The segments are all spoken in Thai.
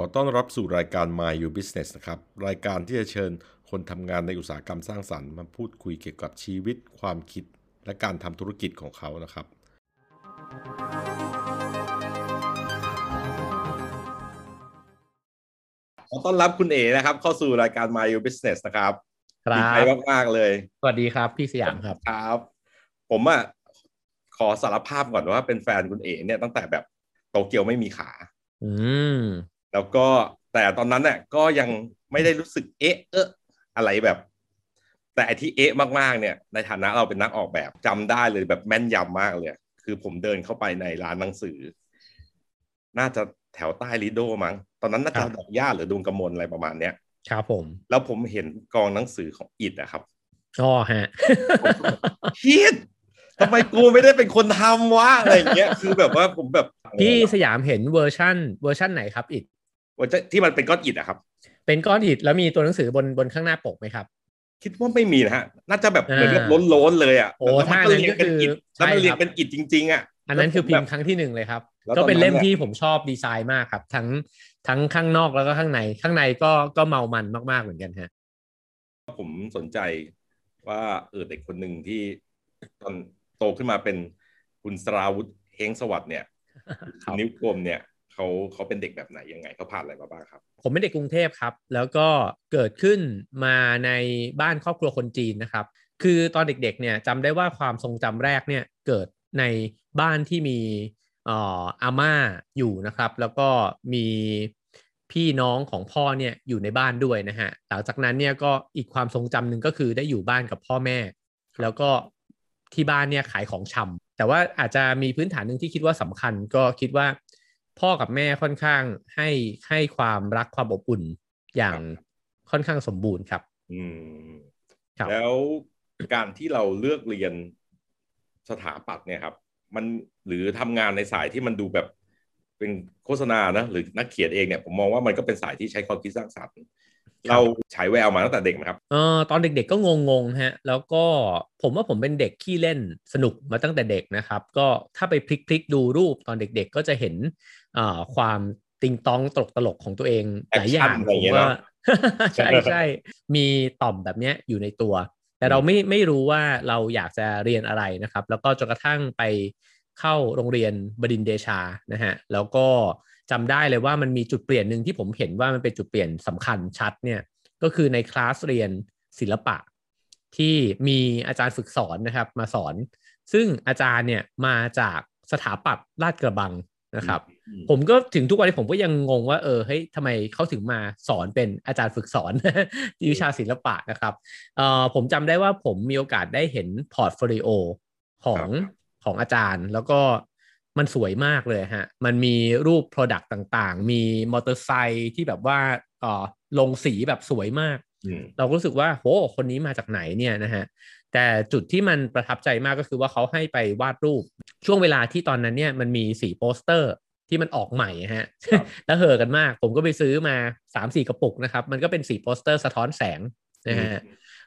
อต้อนรับสู่รายการ My You Business นะครับ รายการที่จะเชิญคนทำงานในอุตสาหกรรมสร้างสรรค์มาพูดคุยเกี่ยวกับชีวิต ความคิด และการทำธุรกิจของเขานะครับ ขอต้อนรับคุณเอนะครับ เข้าสู่รายการ My You Business นะครับครัดีใจบมากๆเลย สวัสดีครับพี่สยามครับครับ ผมอะขอสารภาพก่อนว่าเป็นแฟนคุณเอเนี่ยตั้งแต่แบบโตเกียวไม่มีขา อืม แล้วก็แต่ตอนนั้นเนี่ยก็ยังไม่ได้รู้สึกเอ๊ะเอะอะไรแบบ แต่ไอที่เอ๊ะมากๆเนี่ย ในฐานะเราเป็นนักออกแบบจำได้เลยแบบแม่นยำมากเลย คือผมเดินเข้าไปในร้านหนังสือ น่าจะแถวใต้ลิโดมั้งตอนนั้นน่าครัจะบดอกหญ้าหรือดุงกระมวลอะไรประมาณเนี้ยครับผม แล้วผมเห็นกองหนังสือของอิดอะครับอ๋อฮะคิดทำไมกูไม่ได้เป็นคนทำวะอะไรอย่างเงี้ย คือแบบว่าผมแบบ พี่สยามเห็นเวอร์ชั่น เวอร์ชั่นไหนครับอิดว่าจะ ที่มันเป็นก้อนอิฐอะครับ เป็นก้อนอิดแล้วมีตัวหนังสือบนบนข้างหน้าปกไหมครับ คิดว่าไม่มีนะฮะ น่าจะแบบอ่าเหมือนกับล้นๆเลยอะโอ้แล้วมันถ้าก็นั้นเรียงเป็นอิฐก็คือแล้วมันใช่เรียงครับเป็นอิฐจริง ๆอะอันนั้นคือพิมพ์แล้วผครั้งที่หนึ่งเลยครับแล้วก็เป็นเล่มตอนนั้นเนี่ยที่ผมชอบดีไซน์มากครับ ทั้งทั้งข้างนอกแล้วก็ข้างใน ข้างในก็ก็เมามันมากๆเหมือนกันฮะผมสนใจว่าเออเด็กคนหนึ่งที่ตอนโตขึ้นมาเป็นคุณสราวุธเฮงสวัสดิ์เนี่ยครับนิ้วกลมเนี่ย เขาเขาเป็นเด็กแบบไหนยังไงเขาผ่านอะไรมาบ้างครับ ผมเป็นเด็กกรุงเทพครับ แล้วก็เกิดขึ้นมาในบ้านครอบครัวคนจีนนะครับ คือตอนเด็กๆเนี่ยจำได้ว่าความทรงจำแรกเนี่ยเกิดในบ้านที่มีเอ่ออาม่าอยู่นะครับ แล้วก็มีพี่น้องของพ่อเนี่ยอยู่ในบ้านด้วยนะฮะหลังจากนั้นเนี่ยก็อีกความทรงจำหนึ่งก็คือได้อยู่บ้านกับพ่อแม่ แล้วก็ที่บ้านเนี่ยขายของชำแต่ว่าอาจจะมีพื้นฐานหนึ่งที่คิดว่าสำคัญ ก็คิดว่า พ่อกับแม่ค่อนข้างให้ให้ความรักความอบอุ่นอย่างค่อนข้างสมบูรณ์ครับ อืมครับแล้วการที่เราเลือกเรียนสถาปัตย์เนี่ยครับ มันหรือทำงานในสายที่มันดูแบบเป็นโฆษณานะหรือนักเขียนเองเนี่ยผมมองว่ามันก็เป็นสายที่ใช้ความคิดสร้างสรรค์เราฉายแววมาตั้งแต่เด็กนะครับเออตอนเด็กๆก็งงๆฮะ แล้วก็ผมว่าผมเป็นเด็กขี้เล่นสนุกมาตั้งแต่เด็กนะครับ ก็ถ้าไปพลิกๆดูรูปตอนเด็กๆ ก็จะเห็นอ่า ความติงตองตลกตลกๆของตัวเองหลายอย่าง Action อะไรอผย่างมเงี้ยว่าเนอะใช่ใช่มีต่อมแบบเนี้ยอยู่ในตัว แต่เราไม่ไม่รู้ว่าเราอยากจะเรียนอะไรนะครับ แล้วก็จนกระทั่งไปเข้าโรงเรียนบดินทร์เดชานะฮะแล้วก็จำได้เลยว่ามันมีจุดเปลี่ยนหนึ่งที่ผมเห็นว่ามันเป็นจุดเปลี่ยนสำคัญชัดเนี่ยก็คือในคลาสเรียนศิลปะ ที่มีอาจารย์ฝึกสอนนะครับมาสอน ซึ่งอาจารย์เนี่ยมาจากสถาปัตย์ลาดกระบังนะครับอืม ผมก็ถึงทุกวันนี้ผมก็ยังงงว่าเออเฮ้ยทำไมเขาถึงมาสอนเป็นอาจารย์ฝึกสอนที่วิชาศิลปะนะครับเอ่อผมจำได้ว่าผมมีโอกาสได้เห็น portfolio ของของอาจารย์แล้วก็มันสวยมากเลยฮะ มันมีรูป Product ต่างๆ มีมอเตอร์ไซค์ที่แบบว่าเอ่อลงสีแบบสวยมากอืมเราก็รู้สึกว่าโหคนนี้มาจากไหนเนี่ยนะฮะแต่จุดที่มันประทับใจมากก็คือว่าเขาให้ไปวาดรูปช่วงเวลาที่ตอนนั้นเนี่ยมันมีสีโปสเตอร์ ที่มันออกใหม่ฮะครับแล้วเห่อะกันมาก ผมก็ไปซื้อมา3ามสี่กระปุกนะครับ มันก็เป็นสีโปสเตอร์สะท้อนแสงนะฮะ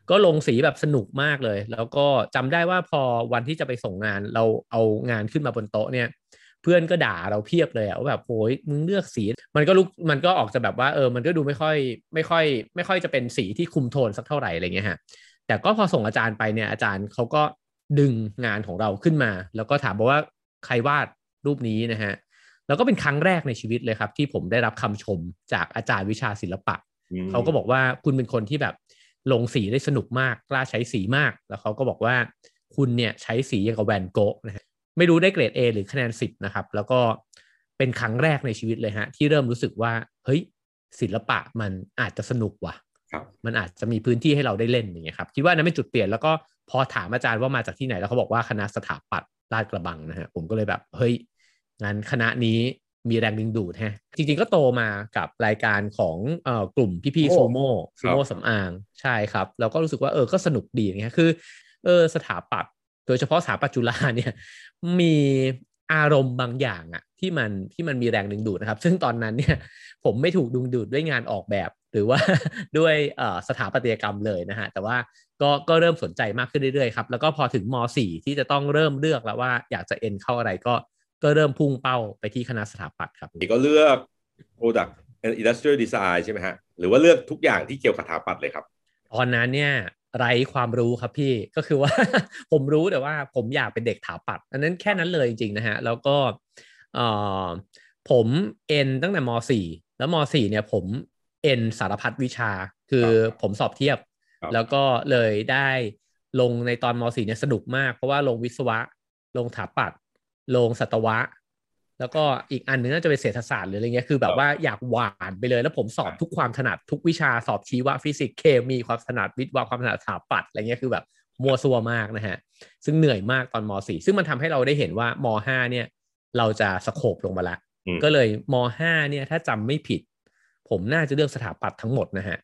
ก็ลงสีแบบสนุกมากเลย แล้วก็จำได้ว่าพอวันที่จะไปส่งงานเราเอางานขึ้นมาบนโต๊ะเนี่ย เพื่อนก็ด่าเราเพียบเลยอะว่าแบบโอ้ยมึงเลือกสี มันก็ลุกมันก็ออกจะแบบว่าเออ มันก็ดูไม่ค่อยไม่ค่อย ไม่ค่อยจะเป็นสีที่คุมโทนสักเท่าไหร่อะไรเงี้ยฮะ แต่ก็พอส่งอาจารย์ไปเนี่ยอาจารย์เขาก็ดึงงานของเราขึ้นมา แล้วก็ถามบอกว่าใครวาดรูปนี้นะฮะ แล้วก็เป็นครั้งแรกในชีวิตเลยครับ ที่ผมได้รับคำชมจากอาจารย์วิชาศิลปะอืมเขาก็บอกว่าคุณเป็นคนที่แบบลงสีได้สนุกมากกล้าใช้สีมาก แล้วเขาก็บอกว่าคุณเนี่ยใช้สีอย่างกับแวนโกะนะฮะไม่รู้ได้เกรด A หรือคะแนน 10 นะครับ แล้วก็เป็นครั้งแรกในชีวิตเลยฮะ ที่เริ่มรู้สึกว่าเฮ้ยศิลปะมันอาจจะสนุกว่ะครับมันอาจจะมีพื้นที่ให้เราได้เล่นอย่างเงี้ยครับ คิดว่านั้นเป็นจุดเปลี่ยนแล้วก็พอถามอาจารย์ว่ามาจากที่ไหนแล้วเขาบอกว่าคณะสถาปัตย์ลาดกระบังนะฮะผมก็เลยแบบเฮ้ย งั้นคณะนี้มีแรงดึงดูดฮะ จริงๆก็โตมากับรายการของเอ่อกลุ่มพี่ๆโอ้ซูโม่คซูรับโม่สำอางใช่ครับ แล้วก็รู้สึกว่าเออก็สนุกดีอย่างเงี้ยคือเออสถาปัตย์โดยเฉพาะสถาปัตย์จุฬาเนี่ยมีอารมณ์บางอย่างอะที่มันที่มันมีแรงดึงดูดนะครับ ซึ่งตอนนั้นเนี่ยผมไม่ถูกดึงดูดด้วยงานออกแบบ หรือว่าด้วยเอ่อสถาปัตยกรรมเลยนะฮะแต่ว่าก็ก็เริ่มสนใจมากขึ้นเรื่อยๆครับแล้วก็พอถึงม .4 ที่จะต้องเริ่มเลือกแล้วว่าอยากจะเอ็นเข้าอะไรก็ ก็เริ่มพุ่งเป้าไปที่คณะสถาปัตย์ครับก็เลือก Product industrial design ใช่ไหมฮะ หรือว่าเลือกทุกอย่างที่เกี่ยวกับสถาปัตย์เลยครับ ตอนนั้นเนี่ยไร้ความรู้ครับพี่ก็คือว่า ผมรู้แต่ว่าผมอยากเป็นเด็กถาปัดอันนั้นแค่นั้นเลยจริงๆนะฮะ แล้วก็เอ่อผมเอ็นตั้งแต่ม .4 แล้วม .4 เนี่ยผมเอ็นสารพัดวิชา คือผมสอบเทียบ แล้วก็เลยได้ลงในตอนม .4 เนี่ยสนุกมาก เพราะว่าลงวิศวะลงถาปัด ลงสัตวะ แล้วก็อีกอันนึงน่าจะเป็นเศรษฐศาสตร์หรืออะไรเงี้ยคือแบบว่าอยากหวานไปเลยแล้วผมสอบทุกความถนัดทุกวิชาสอบชีวะฟิสิกส์เคมีความถนัดวิทย์วะความถนัดสถาปัตย์อะไรเงี้ยคือแบบมัวซัวมากนะฮะ ซึ่งเหนื่อยมากตอนม .4 ซึ่งมันทำให้เราได้เห็นว่าม .5 เนี่ย เราจะสโคบลงมาละ ก็เลยม .5 เนี่ยถ้าจำไม่ผิด ผมน่าจะเลือกสถาปัตย์ทั้งหมดนะฮะ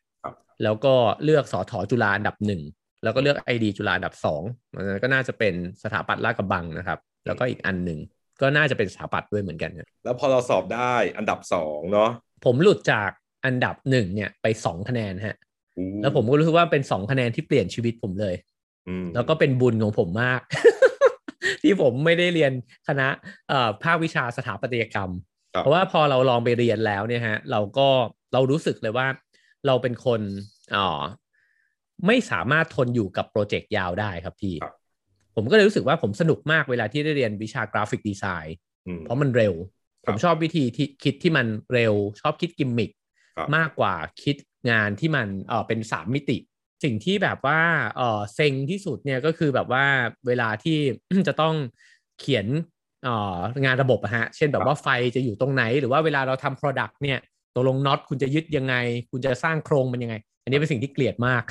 แล้วก็เลือกสอถอจุฬาอันดับหนึ่ง แล้วก็เลือกไอดีจุฬาอันดับสองนั้นก็น่าจะเป็นสถาปัตย์ลาดกระบังนะครับ แล้วก็อีกอันหนึ่งก็น่าจะเป็นสถาปัตย์ด้วยเหมือนกันแล้วพอเราสอบได้อันดับสองเนาะผมหลุดจากอันดับหนึ่งเนี่ยไปสองคะแนนฮะแล้วผมก็รู้สึกว่าเป็นสองคะแนนที่เปลี่ยนชีวิตผมเลยแล้วก็เป็นบุญของผมมาก ที่ผมไม่ได้เรียนคณะภาควิชาสถาปัตยกรรม เพราะว่าพอเราลองไปเรียนแล้วเนี่ยฮะ เราก็เรารู้สึกเลยว่าเราเป็นคนอ๋อไม่สามารถทนอยู่กับโปรเจกต์ยาวได้ครับพี่ ผมก็เลยรู้สึกว่าผมสนุกมากเวลาที่ได้เรียนวิชา graphic design เพราะมันเร็ว ผมชอบวิธีที่คิดที่มันเร็ว ชอบคิดกิมมิคมากกว่าคิดงานที่มันเออเป็นสามมิติ สิ่งที่แบบว่าเออเซ็งที่สุดเนี่ยก็คือแบบว่าเวลาที่จะต้องเขียนเอองานระบบอะฮะ เช่นแบบว่าไฟจะอยู่ตรงไหน หรือว่าเวลาเราทำ Product เนี่ยตกลงน็อตคุณจะยึดยังไง คุณจะสร้างโครงมันยังไง อันนี้เป็นสิ่งที่เกลียดมาก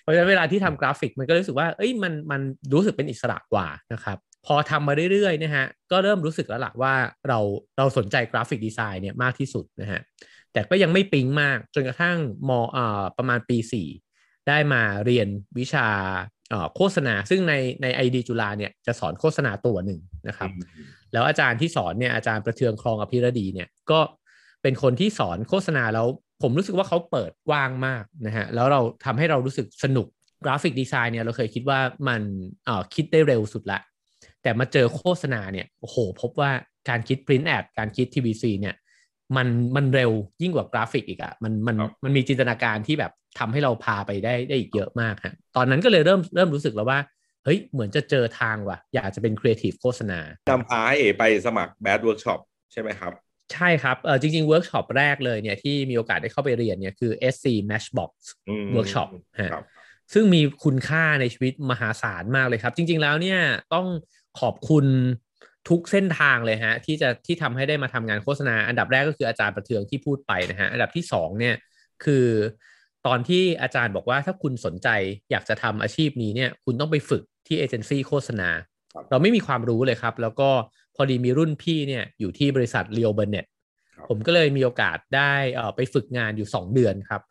เพราะฉะนั้นเวลาที่ทำกราฟิกมันก็รู้สึกว่า เอ้ยมันมันรู้สึกเป็นอิสระกว่านะครับ พอทำมาเรื่อยๆนะฮะก็เริ่มรู้สึกแล้วล่ะว่าเราเราสนใจกราฟิกดีไซน์เนี่ยมากที่สุดนะฮะแต่ก็ยังไม่ปิ๊งมากจนกระทั่งมอ่าประมาณปี 4 ได้มาเรียนวิชาโฆษณาซึ่งในในไอดีจุฬาเนี่ยจะสอนโฆษณาตัวหนึ่งนะครับ แล้วอาจารย์ที่สอนเนี่ยอาจารย์ประเทืองคลองอภิรดีเนี่ยก็ เป็นคนที่สอนโฆษณาแล้วผมรู้สึกว่าเขาเปิดกว้างมากนะฮะแล้วเราทำให้เรารู้สึกสนุกgraphic design เนี่ยเราเคยคิดว่ามันเอ่อคิดได้เร็วสุดละ แต่มาเจอโฆษณาเนี่ยโอ้โหพบว่าการคิด print ad การคิด TVC เนี่ยมันมันเร็วยิ่งกว่ากราฟิกอีกอะ่ะมันมันมันมีจินตนาการที่แบบทำให้เราพาไปได้ได้อีกเยอะมากฮะตอนนั้นก็เลยเริ่มเริ่มรู้สึกแล้วว่าเฮ้ยเหมือนจะเจอทางว่ะ อยากจะเป็นครีเอทีฟโฆษณานำพาให้เอไปสมัคร Bad Workshop ใช่ไหมครับ ใช่ครับเออจริงๆเวิร์กช็อปแรกเลยเนี่ยที่มีโอกาสได้เข้าไปเรียนเนี่ยคือ SC Matchbox Workshop ฮะซึ่งมีคุณค่าในชีวิตมหาศาลมากเลยครับ จริง ๆแล้วเนี่ยต้องขอบคุณทุกเส้นทางเลยฮะที่จะที่ทำให้ได้มาทำงานโฆษณา อันดับแรกก็คืออาจารย์ประเทืองที่พูดไปนะฮะอันดับที่สองเนี่ยคือตอนที่อาจารย์บอกว่าถ้าคุณสนใจอยากจะทำอาชีพนี้เนี่ยคุณต้องไปฝึกที่เอเจนซี่โฆษณา เราไม่มีความรู้เลยครับ แล้วก็พ อดีมีรุ่นพี่เนี่ยอยู่ที่บริษัทเรียวเบอร์เน็ตผมก็เลยมีโอกาสได้ไปฝึกงานอยู่ 2 เดือนครับ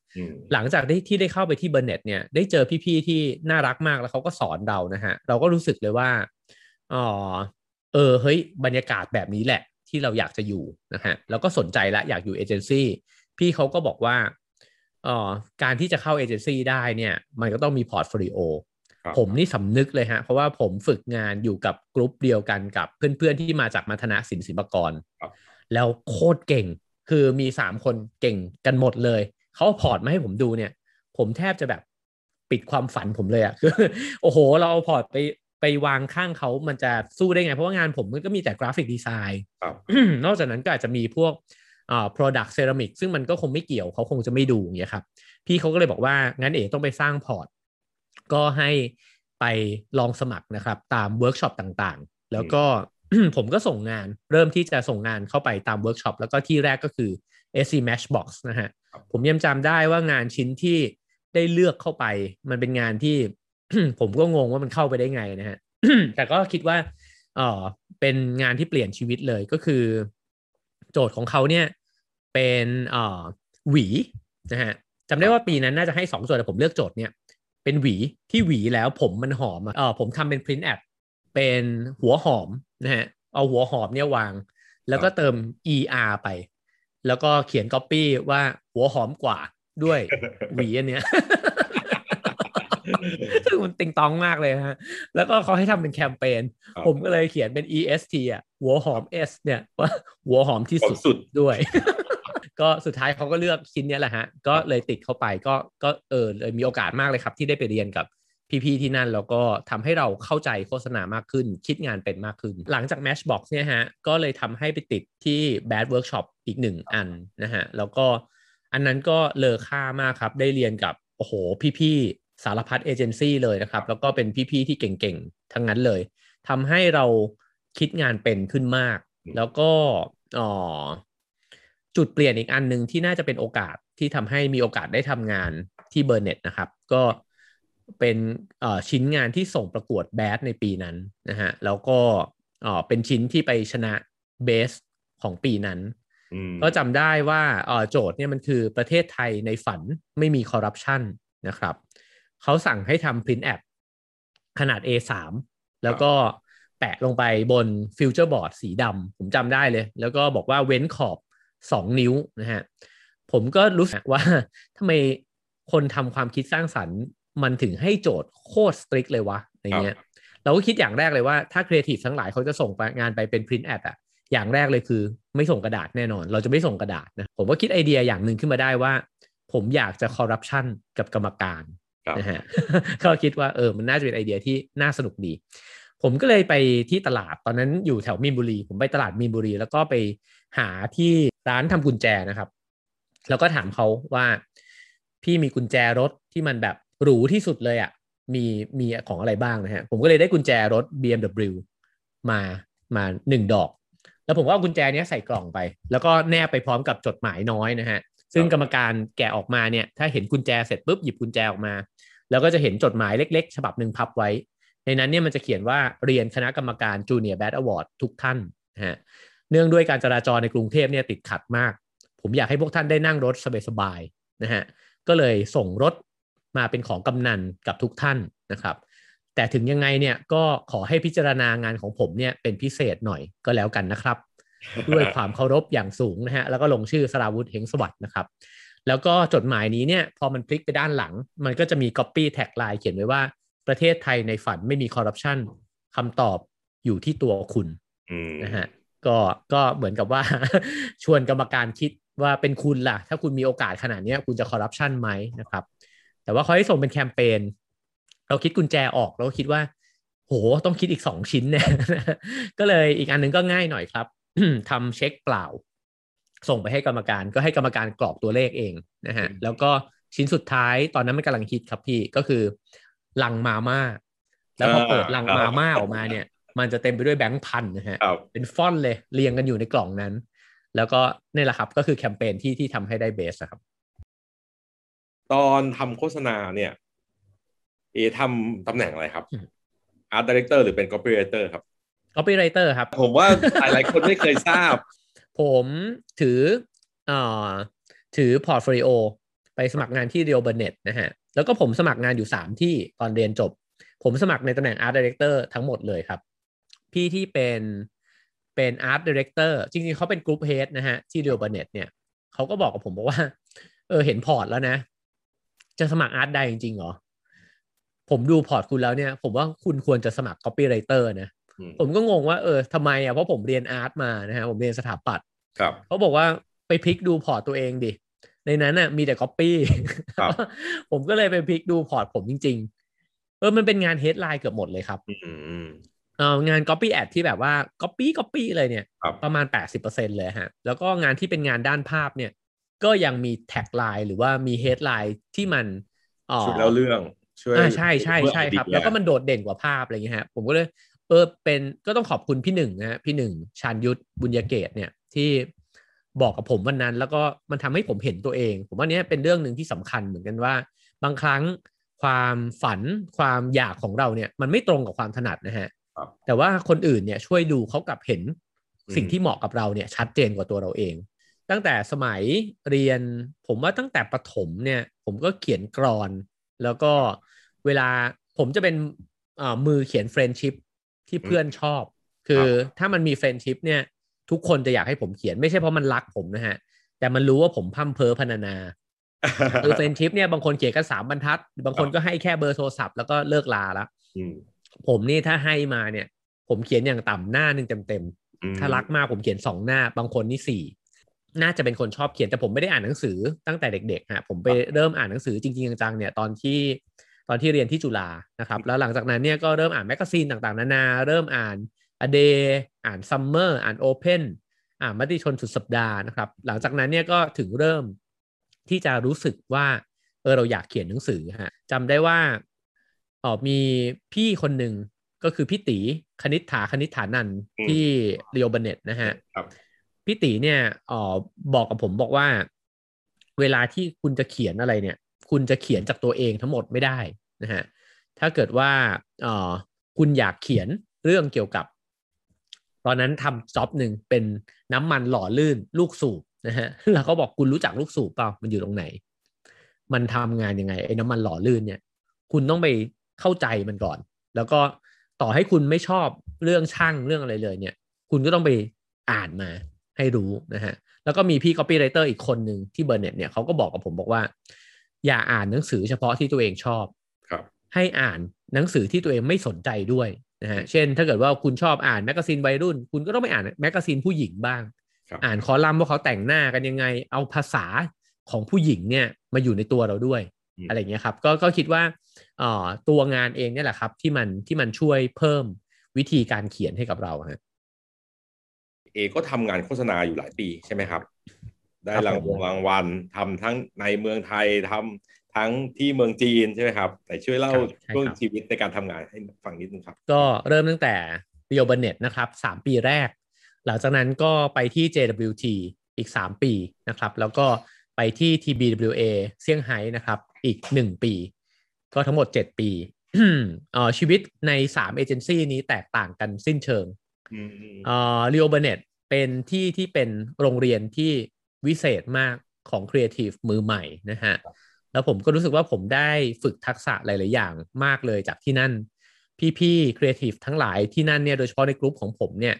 หลังจากที่ได้เข้าไปที่ Burnett เนี่ยได้เจอพี่ๆที่น่ารักมากแล้วเขาก็สอนเรานะฮะ เราก็รู้สึกเลยว่าอ๋อเออเฮ้ยบรรยากาศแบบนี้แหละ ที่เราอยากจะอยู่นะฮะแล้วก็สนใจละอยากอยู่เอเจนซี่พี่เขาก็บอกว่าอ๋อการที่จะเข้าเอเจนซี่ได้เนี่ยมันก็ต้องมี portfolio ผมนี่สำนึกเลยฮะ เพราะว่าผมฝึกงานอยู่กับกลุ่มเดียวกันกับเพื่อนๆที่มาจากมัณฑนศิลป์ศิลปากร แล้วโคตรเก่ง คือมีสามคนเก่งกันหมดเลย เขาพอร์ตมาให้ผมดูเนี่ย ผมแทบจะแบบปิดความฝันผมเลยอะคือโอ้โห เราเอาพอร์ตไปไปวางข้างเขามันจะสู้ได้ไง เพราะว่างานผมมันก็มีแต่ graphic design นอกจากนั้นก็อาจจะมีพวกอ่า product ceramic ซึ่งมันก็คงไม่เกี่ยวเขาคงจะไม่ดูอย่างเงี้ยครับ พี่เขาก็เลยบอกว่างั้นเอ๋ต้องไปสร้างพอร์ต ก็ให้ไปลองสมัครนะครับ ตามเวิร์กช็อปต่างๆ แล้วก็ผมก็ส่งงานเริ่มที่จะส่งงานเข้าไปตามเวิร์กช็อปแล้วก็ที่แรกก็คือ SC Matchbox นะฮะผมยังจำได้ว่างานชิ้นที่ได้เลือกเข้าไป มันเป็นงานที่ ผมก็งงว่ามันเข้าไปได้ไงนะฮะแต่ก็คิดว่าเออเป็นงานที่เปลี่ยนชีวิตเลยก็คือ โจทย์ของเขาเนี่ย เป็นเอ่อหวีนะฮะจำได้ว่าปีนั้นน่าจะให้สองโจทย์แต่ผมเลือกโจทย์เนี่ย เป็นหวีที่หวีแล้วผมมันหอมเออผมทำเป็น print adเป็นหัวหอมนะฮะเอาหัวหอมเนี่ยวาง แล้วก็เติม er ไป แล้วก็เขียน copy ว่าหัวหอมกว่าด้วยหวีอันเนี้ยซึ่งมันติงตองมากเลยฮะ แล้วก็เขาให้ทำเป็นแคมเปญ ผมก็เลยเขียนเป็น est อะ หัวหอม s เนี่ยว่าหัวหอมที่สุดด้วย ก็สุดท้ายเขาก็เลือกชิ้นนี้แหละฮะ ก็เลยติดเข้าไปก็ก็เออเลยมีโอกาสมากเลยครับ ที่ได้ไปเรียนกับพี่ๆที่นั่นแล้วก็ทำให้เราเข้าใจโฆษณามากขึ้น คิดงานเป็นมากขึ้น หลังจาก Matchbox เนี่ยฮะ ก็เลยทำให้ไปติดที่ Bad Workshop อีกหนึ่งอันนะฮะ แล้วก็อันนั้นก็เลอค่ามากครับ ได้เรียนกับ โอ้โห พี่ๆสารพัดเอเจนซี่เลยนะครับ แล้วก็เป็นพี่ๆที่เก่งๆ ทั้งนั้นเลยทำให้เราคิดงานเป็นขึ้นมาก แล้วก็อ๋อ จุดเปลี่ยนอีกอันหนึ่งที่น่าจะเป็นโอกาสที่ทำให้มีโอกาสได้ทำงานที่ Burnett นะครับ ก็เป็นชิ้นงานที่ส่งประกวดแบดในปีนั้นนะฮะแล้วก็เป็นชิ้นที่ไปชนะ Best ของปีนั้นก็จำได้ว่าโจทย์เนี่ยมันคือประเทศไทยในฝันไม่มีคอร์รัปชันนะครับเขาสั่งให้ทำ print ad ขนาด A3 แล้วก็แปะลงไปบนฟิวเจอร์บอร์ดสีดำผมจำได้เลย แล้วก็บอกว่าเว้นขอบ สองนิ้วนะฮะผมก็รู้สึกว่าทำไมคนทำความคิดสร้างสรรค์ มันถึงให้โจทย์โคตร strict เลยวะอย่างเงี้ยเราก็คิดอย่างแรกเลยว่าถ้าครีเอทีฟทั้งหลายเขาจะส่งงานไปเป็น print ad อะอย่างแรกเลยคือไม่ส่งกระดาษแน่นอน เราจะไม่ส่งกระดาษนะผมก็คิดไอเดียอย่างหนึ่งขึ้นมาได้ว่า ผมอยากจะคอร์รัปชันกับกรรมการนะฮะก็คิดว่าเออมันน่าจะเป็นไอเดียที่น่าสนุกดี ผมก็เลยไปที่ตลาดตอนนั้นอยู่แถวมีนบุรี ผมไปตลาดมีนบุรี แล้วก็ไปหาที่ ร้านทำกุญแจนะครับ แล้วก็ถามเขาว่า พี่มีกุญแจรถที่มันแบบหรูที่สุดเลยอะ่ะ มีมีของอะไรบ้างนะฮะ ผมก็เลยได้กุญแจรถ BMW มามาหนึ่งดอก แล้วผมก็เอากุญแจนี้ใส่กล่องไป แล้วก็แนบไปพร้อมกับจดหมายน้อยนะฮะ ซึ่งกรรมการแกะออกมาเนี่ย ถ้าเห็นกุญแจเสร็จปุ๊บหยิบกุญแจออกมา แล้วก็จะเห็นจดหมายเล็กๆ ฉบับหนึ่งพับไว้ ในนั้นเนี่ยมันจะเขียนว่าเรียนคณะกรรมการ Junior Bad Award ทุกท่านนะฮะ เนื่องด้วยการจราจรในกรุงเทพเนี่ยติดขัดมาก ผมอยากให้พวกท่านได้นั่งรถสบายๆนะฮะก็เลยส่งรถมาเป็นของกำนัลกับทุกท่านนะครับ แต่ถึงยังไงเนี่ยก็ขอให้พิจารณางานของผมเนี่ยเป็นพิเศษหน่อยก็แล้วกันนะครับ ด้วยความเคารพอย่างสูงนะฮะแล้วก็ลงชื่อสราวุธเฮงสวัสดิ์นะครับ แล้วก็จดหมายนี้เนี่ยพอมันพลิกไปด้านหลัง มันก็จะมี Copy tagline เขียนไว้ว่าประเทศไทยในฝันไม่มีคอร์รัปชันคำตอบอยู่ที่ตัวคุณนะฮะ ก็ก็เหมือนกับว่า ชวนกรรมการคิดว่าเป็นคุณล่ะ ถ้าคุณมีโอกาสขนาดนี้คุณจะคอร์รัปชันไหมนะครับ แต่ว่าเขาให้ส่งเป็นแคมเปญเราคิดกุญแจออกเราคิดว่า โหต้องคิดอีกสองชิ้นเนี่ยก็เลยอีกอันนึงก็ง่ายหน่อยครับทำเช็คเปล่า ส่งไปให้กรรมการก็ให้กรรมการกรอกตัวเลขเองนะฮะแล้วก็ชิ้นสุดท้ายตอนนั้นมันกำลังฮิตครับพี่ก็คือลังมาม่าแล้วพอเปิดลังมาม่าออกมาเนี่ย มันจะเต็มไปด้วยแบงค์พันนะฮะเป็นฟอนต์เลยเรียงกันอยู่ในกล่องนั้น แล้วก็นี่แหละครับก็คือแคมเปญที่ที่ทำให้ได้เบสครับ ตอนทำโฆษณาเนี่ย เอทำตำแหน่งอะไรครับart director หรือเป็น copywriter ครับ copywriter ครับ ผมว่าหลายคนไม่เคยทราบ ผมถืออ่าถือ portfolio ไปสมัครงานที่ Leo Burnett นะฮะ แล้วก็ผมสมัครงานอยู่สามที่ตอนเรียนจบ ผมสมัครในตำแหน่ง art director ทั้งหมดเลยครับ พี่ที่เป็นเป็น art director จริงๆเขาเป็น group head นะฮะ ที่ Leo Burnett เนี่ยเขาก็บอกกับผมบอกว่า เออเห็นพอร์ตแล้วนะ จะสมัคร art ได้จริงๆเหรอ ผมดู port คุณแล้วเนี่ย ผมว่าคุณควรจะสมัคร copywriter นะ ผมก็งงว่าเออทำไมอะเพราะผมเรียน art มานะฮะผมเรียนสถาปัตย์ครับเขาบอกว่าไปพลิกดู port ตัวเองดิในนั้นน่ะมีแต่ copy ผมก็เลยไปพลิกดู port ผมจริง ๆ เออมันเป็นงาน headline เกือบหมดเลยครับ เอองาน Copy Ad ที่แบบว่า Copy Copy เลยเนี่ยประมาณ 80%เลยฮะ แล้วก็งานที่เป็นงานด้านภาพเนี่ย ก็ยังมี tagline หรือว่ามี headline ที่มันช่วยเล่าเรื่องช่วยใช่ใช่ใช่ครับ แล้วก็มันโดดเด่นกว่าภาพอะไรเงี้ยฮะผมก็เลยเออเป็นก็ต้องขอบคุณพี่หนึ่งนะฮะพี่หนึ่งชานยุทธบุญยเกตเนี่ยที่บอกกับผมวันนั้น แล้วก็มันทำให้ผมเห็นตัวเอง ผมว่านี้เป็นเรื่องหนึ่งที่สำคัญเหมือนกันว่า บางครั้งความฝันความอยากของเราเนี่ย มันไม่ตรงกับความถนัดนะฮะ แต่ว่าคนอื่นเนี่ยช่วยดูเขากลับเห็นสิ่งที่เหมาะกับเราเนี่ยชัดเจนกว่าตัวเราเอง ตั้งแต่สมัยเรียนผมว่าตั้งแต่ประถมเนี่ยผมก็เขียนกลอน แล้วก็เวลาผมจะเป็นมือเขียน friendship ที่เพื่อนชอบ คือถ้ามันมี friendship เนี่ยทุกคนจะอยากให้ผมเขียนไม่ใช่เพราะมันรักผมนะฮะ แต่มันรู้ว่าผมพร่ำเพ้อพรรณนาคือ friendship เนี่ยบางคนเขียนกันสามบรรทัด บางคนก็ให้แค่เบอร์โทรศัพท์แล้วก็เลิกลาแล้ว ผมนี่ถ้าให้มาเนี่ย ผมเขียนอย่างต่ำหน้าหนึ่งเต็มๆถ้ารักมากผมเขียนสองหน้า บางคนนี่สี่หน้าจะเป็นคนชอบเขียนแต่ผมไม่ได้อ่านหนังสือตั้งแต่เด็กๆฮะผมไปเริ่มอ่านหนังสือจริงๆจังๆเนี่ยตอนที่ตอนที่เรียนที่จุฬานะครับแล้วหลังจากนั้นเนี่ยก็เริ่มอ่าน magazine ต่างๆ นานา เริ่มอ่าน a day อ่าน Summer อ่าน Open อ่านมติชนสุดสัปดาห์นะครับหลังจากนั้นเนี่ยก็ถึงเริ่มที่จะรู้สึกว่าเออเราอยากเขียนหนังสือฮะจำได้ว่า อ๋อมีพี่คนหนึ่งก็คือพี่ตีคณิษฐาคณิษฐานันที่เรียวบเน็ตนะฮะพี่ตีเนี่ยอ๋อบอกกับผมบอกว่า เวลาที่คุณจะเขียนอะไรเนี่ย คุณจะเขียนจากตัวเองทั้งหมดไม่ได้นะฮะถ้าเกิดว่าอ๋อคุณอยากเขียนเรื่องเกี่ยวกับ ตอนนั้นทำจ็อบหนึ่งเป็นน้ำมันหล่อลื่นลูกสูบนะฮะแล้วเขาบอกคุณรู้จักลูกสูบเปล่ามันอยู่ตรงไหน มันทำงานยังไงไอ้น้ำมันหล่อลื่นเนี่ย คุณต้องไป เข้าใจมันก่อน แล้วก็ต่อให้คุณไม่ชอบเรื่องช่างเรื่องอะไรเลยเนี่ย คุณก็ต้องไปอ่านมาให้รู้นะฮะแล้วก็มีพี่ copywriter อีกคนหนึ่งที่ Burnett เนี่ยเขาก็บอกกับผมบอกว่า อย่าอ่านหนังสือเฉพาะที่ตัวเองชอบครับ ให้อ่านหนังสือที่ตัวเองไม่สนใจด้วยนะฮะเช่น ถ้าเกิดว่าคุณชอบอ่าน magazine วัยรุ่น คุณก็ต้องไปอ่าน magazine ผู้หญิงบ้าง อ่านคอลัมน์ว่าเขาแต่งหน้ากันยังไง เอาภาษาของผู้หญิงเนี่ยมาอยู่ในตัวเราด้วย อะไรเงี้ยครับก็ก็คิดว่าตัวงานเองเนี่ยแหละครับที่มันที่มันช่วยเพิ่มวิธีการเขียนให้กับเราฮะเอก็ทำงานโฆษณาอยู่หลายปีใช่ไหมครับ ได้รางวงรางวัลทำทั้งในเมืองไทยทำทั้งที่เมืองจีนใช่ไหมครับ แต่ช่วยเล่าช่วงชีวิตในการทำงานให้ฟังนิดนึงครับ ก็เริ่มตั้งแต่ Leo Burnett นะครับสามปีแรก หลังจากนั้นก็ไปที่ JWT อีก 3 ปีนะครับ แล้วก็ไปที่ TBWA เซี่ยงไฮ้นะครับ อีก1ปี ก็ทั้งหมด7ปีอ๋อชีวิตใน3เอเจนซี่นี้แตกต่างกันสิ้นเชิงอ่อ Leo Burnett เป็นที่ที่เป็นโรงเรียนที่วิเศษมากของครีเอทีฟมือใหม่นะฮะ แล้วผมก็รู้สึกว่าผมได้ฝึกทักษะหลาย ๆ อย่างมากเลยจากที่นั่น พี่ ๆครีเอทีฟทั้งหลายที่นั่นเนี่ยโดยเฉพาะในกลุ่มของผมเนี่ย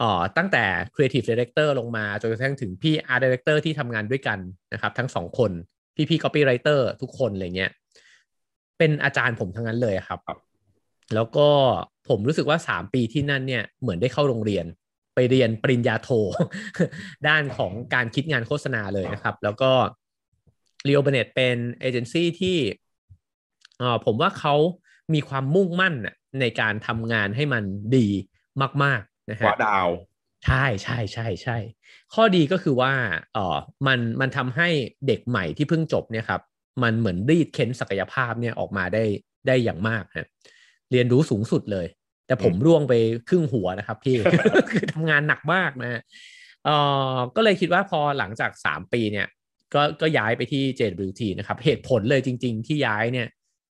อ๋อตั้งแต่ Creative Director ลงมาจนกระทั่งถึงพี่ Art Director ที่ทำงานด้วยกันนะครับ ทั้งสองคน พี่ๆ Copywriter ทุกคนอะไรเงี้ยเป็นอาจารย์ผมทั้งนั้นเลยครับ แล้วก็ผมรู้สึกว่าสามปีที่นั่นเนี่ยเหมือนได้เข้าโรงเรียน ไปเรียนปริญญาโท ด้านของการคิดงานโฆษณาเลยนะครับ แล้วก็เรียวเบเนตเป็นเอเจนซี่ที่อผมว่าเขามีความมุ่งมั่นในการทำงานให้มันดีมากนะฮะกว่าดาว ใช่ใช่ใช่ใช่ข้อดีก็คือว่าเออมันมันทำให้เด็กใหม่ที่เพิ่งจบเนี่ยครับมันเหมือนรีดเค้นศักยภาพเนี่ยออกมาได้ได้อย่างมากฮะเรียนรู้สูงสุดเลย แต่ผมร่วงไปครึ่งหัวนะครับพี่คือทำงานหนักมากนะเออก็เลยคิดว่าพอหลังจากสามปีเนี่ย ก็ก็ย้ายไปที่ JWT นะครับ เหตุผลเลยจริง ๆ ที่ย้ายเนี่ย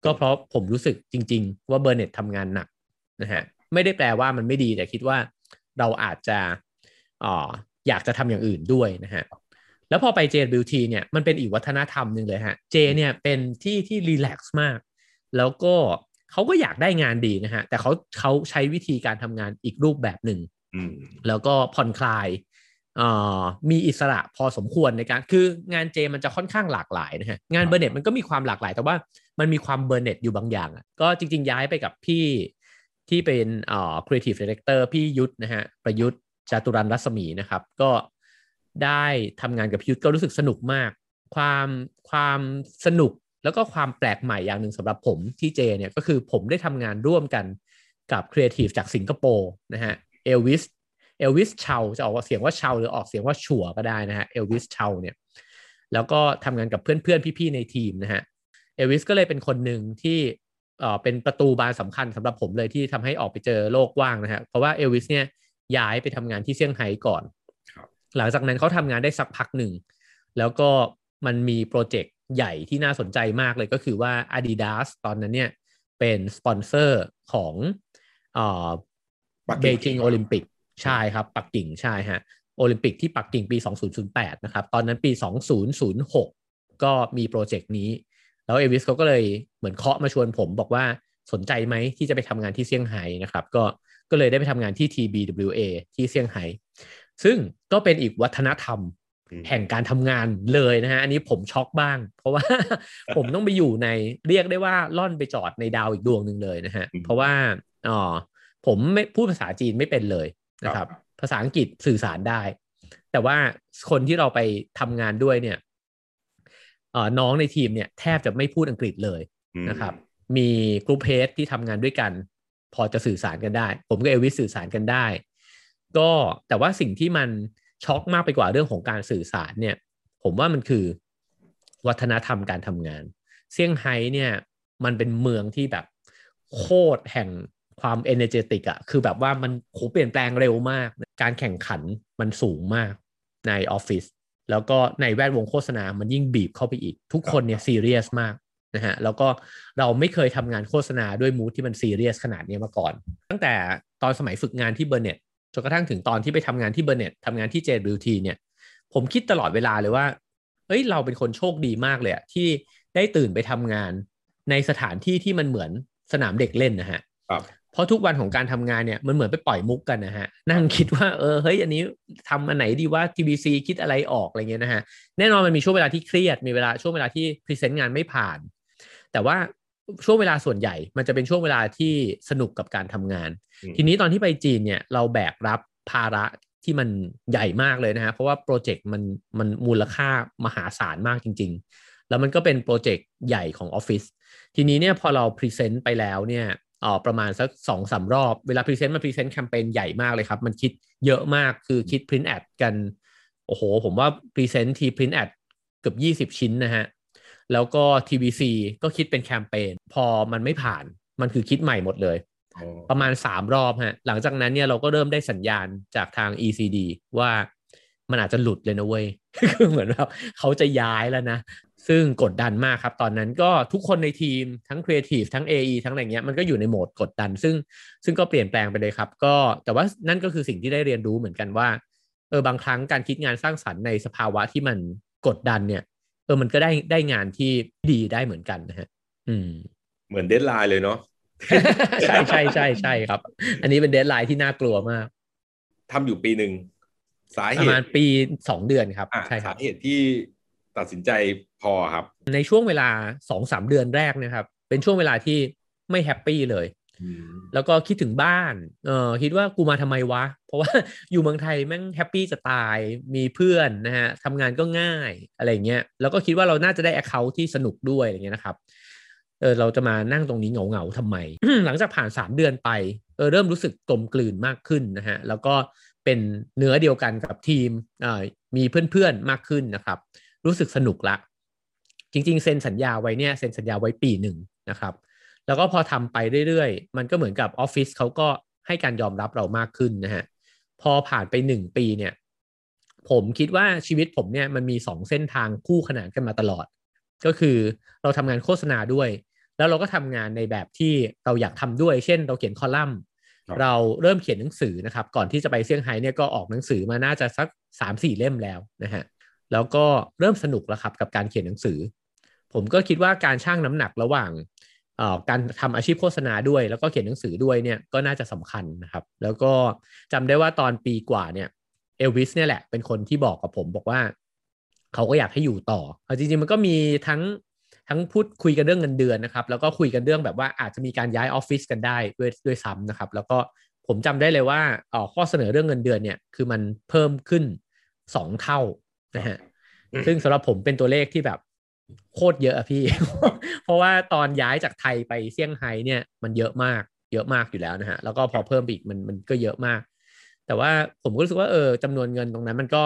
ก็เพราะผมรู้สึกจริง ๆ ว่าเบอร์เน็ตทำงานหนักนะฮะไม่ได้แปลว่ามันไม่ดีแต่คิดว่า เราอาจจะอ๋ออยากจะทำอย่างอื่นด้วยนะฮะแล้วพอไป JWT เนี่ยมันเป็นอีกวัฒนธรรมหนึ่งเลยฮะ J เนี่ยเป็นที่ที่รีแลกซ์มาก แล้วก็เขาก็อยากได้งานดีนะฮะ แต่เขาเขาใช้วิธีการทำงานอีกรูปแบบหนึ่งแล้วก็ผ่อนคลายมีอิสระพอสมควรในการ คืองานเจมันจะค่อนข้างหลากหลายนะฮะ งานเบอร์เน็ตมันก็มีความหลากหลาย แต่ว่ามันมีความเบอร์เน็ตอยู่บางอย่างอะก็จริง ๆ ย้ายไปกับพี่ ที่เป็นอ่า creative director พี่ยุทธนะฮะประยุทธ์จตุรันรัศมีนะครับ ก็ได้ทำงานกับพี่ยุทธก็รู้สึกสนุกมาก ความความสนุกแล้วก็ความแปลกใหม่อย่างหนึ่งสำหรับผมที่ J เนี่ยก็คือผมได้ทำงานร่วมกันกับครีเอทีฟจากสิงคโปร์นะฮะ Elvis Elvis Chau จะออกเสียงว่าเชาหรือออกเสียงว่าชัวก็ได้นะฮะ Elvis Chau เนี่ยแล้วก็ทำงานกับเพื่อนๆ พี่ๆ ในทีมนะฮะเอลวิสก็เลยเป็นคนหนึ่งที่ เอ่อเป็นประตูบานสำคัญสำหรับผมเลยที่ทำให้ออกไปเจอโลกกว้างนะฮะเพราะว่าเอลวิสเนี่ยย้ายไปทำงานที่เซี่ยงไฮ้ก่อน หลังจากนั้นเขาทำงานได้สักพักหนึ่ง แล้วก็มันมีโปรเจกต์ใหญ่ที่น่าสนใจมากเลยก็คือว่า Adidas ตอนนั้นเนี่ยเป็นสปอนเซอร์ของ Beijing Olympic ใช่ครับ ปักกิ่งใช่ฮะโอลิมปิกที่ปักกิ่งปี 2008 นะครับ ตอนนั้นปี 2006 ก็มีโปรเจกต์นี้ แล้วเอวิสเขาก็เลยเหมือนเคาะมาชวนผมบอกว่าสนใจไหมที่จะไปทำงานที่เซี่ยงไฮ้นะครับ ก็ก็เลยได้ไปทำงานที่ TBWA ที่เซี่ยงไฮ้ซึ่งก็เป็นอีกวัฒนธรรมแห่งการทำงานเลยนะฮะอันนี้ผมช็อกบ้าง เพราะว่าผมต้องไปอยู่ในเรียกได้ว่าล่อนไปจอดในดาวอีกดวงหนึ่งเลยนะฮะเพราะว่าอ๋อผมไม่พูดภาษาจีนไม่เป็นเลยนะครับ ภาษาอังกฤษสื่อสารได้ แต่แต่ว่าคนที่เราไปทำงานด้วยเนี่ยเอ่อ น้องในทีมเนี่ยแทบจะไม่พูดอังกฤษเลยอืมนะครับ มีกลุ่มเฮดที่ทำงานด้วยกัน พอจะสื่อสารกันได้ ผมกับเอลวิสสื่อสารกันได้ ก็แต่ว่าสิ่งที่มันช็อกมากไปกว่าเรื่องของการสื่อสารเนี่ย ผมว่ามันคือวัฒนธรรมการทำงาน เซี่ยงไฮ้เนี่ยมันเป็นเมืองที่แบบโคตรแห่งความเอเนเจติกอะคือแบบว่ามันโหเปลี่ยนแปลงเร็วมาก การแข่งขันมันสูงมากในออฟฟิศ แล้วก็ในแวดวงโฆษณา มันยิ่งบีบเข้าไปอีก ทุกคนเนี่ยซีเรียสมากนะฮะแล้วก็เราไม่เคยทำงานโฆษณาด้วยมูทที่มันซีเรียสขนาดนี้มาก่อน ตั้งแต่ตอนสมัยฝึกงานที่เบอร์เน็ตจนกระทั่งถึงตอนที่ไปทำงานที่เบอร์เน็ตทำงานที่ JWT เนี่ยผมคิดตลอดเวลาเลยว่าเอ้ยเราเป็นคนโชคดีมากเลยอะที่ได้ตื่นไปทำงานในสถานที่ที่มันเหมือนสนามเด็กเล่นนะฮะครับ เพราะทุกวันของการทำงานเนี่ยมันเหมือนไปปล่อยมุกกันนะฮะนั่งคิดว่าเออเฮ้ยอันนี้ทำอันไหนดีว่า TBC คิดอะไรออกอะไรเงี้ยนะฮะแน่นอนมันมีช่วงเวลาที่เครียดมีเวลาช่วงเวลาที่ present งานไม่ผ่าน แต่ว่าช่วงเวลาส่วนใหญ่มันจะเป็นช่วงเวลาที่สนุกกับการทำงานอืมทีนี้ตอนที่ไปจีนเนี่ยเราแบกรับภาระที่มันใหญ่มากเลยนะฮะเพราะว่าโปรเจกต์มันมันมูลค่ามหาศาลมากจริง ๆ แล้วมันก็เป็นโปรเจกต์ใหญ่ของออฟฟิศทีนี้เนี่ยพอเรา present ไปแล้วเนี่ยเอ่อประมาณสักสองสามรอบ เวลา present มา present แคมเปญใหญ่มากเลยครับ มันคิดเยอะมากคือคิด print ad กัน โอ้โห ผมว่า present ที print ad เกือบยี่สิบชิ้นนะฮะ แล้วก็ TVC ก็คิดเป็นแคมเปญพอมันไม่ผ่านมันคือคิดใหม่หมดเลยอ๋อประมาณ3รอบฮะ หลังจากนั้นเนี่ยเราก็เริ่มได้สัญญาณจากทาง ECD ว่ามันอาจจะหลุดเลยนะเว้ยคือเหมือนแบบเขาจะย้ายแล้วนะ ซึ่งกดดันมากครับ ตอนนั้นก็ทุกคนในทีมทั้ง Creative ทั้ง AE ทั้งอะไรเงี้ยมันก็อยู่ในโหมดกดดัน ซึ่งซึ่งก็เปลี่ยนแปลงไปเลยครับ ก็แต่ว่านั่นก็คือสิ่งที่ได้เรียนรู้เหมือนกันว่าเออบางครั้งการคิดงานสร้างสรรค์ในสภาวะที่มันกดดันเนี่ยเออมันก็ได้ได้งานที่ดีได้เหมือนกันนะฮะอืม เหมือน deadline เลยเนาะใช่ใช่ใช่ใช่ครับ อันนี้เป็น deadline ที่น่ากลัวมากทำอยู่ปีหนึ่งสาเหตุ ประมาณปีสองเดือนครับอะใช่ครัสาบเหตุที่ ตัดสินใจพอครับ ในช่วงเวลาสองสามเดือนแรกนะครับ เป็นช่วงเวลาที่ไม่ happy เลยอืมแล้วก็คิดถึงบ้าน เออคิดว่ากูมาทำไมวะ เพราะว่าอยู่เมืองไทยแม่ง happy จะตาย มีเพื่อนนะฮะทำงานก็ง่ายอะไรเงี้ย แล้วก็คิดว่าเราน่าจะได้ account ที่สนุกด้วยอะไรเงี้ยนะครับ เออเราจะมานั่งตรงนี้เหงาเหงาๆทำไม หลังจากผ่านสามเดือนไป เออเริ่มรู้สึกกลมกลืนมากขึ้นนะฮะ แล้วก็เป็นเนื้อเดียวกันกับทีมอ่ามีเพื่อนๆมากขึ้นนะครับ รู้สึกสนุกละ จริง ๆ เซ็นสัญญาไว้เนี่ยเซ็นสัญญาไว้ปีหนึ่งนะครับ แล้วก็พอทำไปเรื่อยๆ มันก็เหมือนกับออฟฟิศเขาก็ให้การยอมรับเรามากขึ้นนะฮะพอผ่านไปหนึ่งปีเนี่ย ผมคิดว่าชีวิตผมเนี่ยมันมีสองเส้นทางคู่ขนานกันมาตลอด ก็คือเราทำงานโฆษณาด้วย แล้วเราก็ทำงานในแบบที่เราอยากทำด้วย เช่น เราเขียนคอลัมน์ครับเราเริ่มเขียนหนังสือนะครับ ก่อนที่จะไปเซี่ยงไฮ้เนี่ยก็ออกหนังสือมาน่าจะสักสามสี่เล่มแล้วนะฮะ แล้วก็เริ่มสนุกแล้วครับกับการเขียนหนังสือ ผมก็คิดว่าการชั่งน้ำหนักระหว่างการทำอาชีพโฆษณาด้วย แล้วก็เขียนหนังสือด้วยเนี่ยก็น่าจะสำคัญนะครับ แล้วก็จำได้ว่าตอนปีกว่าเนี่ยเอลวิสเนี่ยแหละเป็นคนที่บอกกับผมบอกว่า เขาก็อยากให้อยู่ต่อจริงๆมันก็มีทั้งทั้งพูดคุยกันเรื่องเงินเดือนนะครับ แล้วก็คุยกันเรื่องแบบว่าอาจจะมีการย้ายออฟฟิศกันได้ด้วยด้วยซ้ำนะครับ แล้วก็ผมจำได้เลยว่าข้อเสนอเรื่องเงินเดือนเนี่ยคือมันเพิ่มขึ้นสองเท่า นะฮะอืมซึ่งสำหรับผมเป็นตัวเลขที่แบบโคตรเยอะอะพี่ เพราะว่าตอนย้ายจากไทยไปเซี่ยงไฮ้เนี่ยมันเยอะมากเยอะมากอยู่แล้วนะฮะ แล้วก็พอเพิ่มไปอีกมันมันก็เยอะมาก แต่ว่าผมก็รู้สึกว่าเออจำนวนเงินตรงนั้นมันก็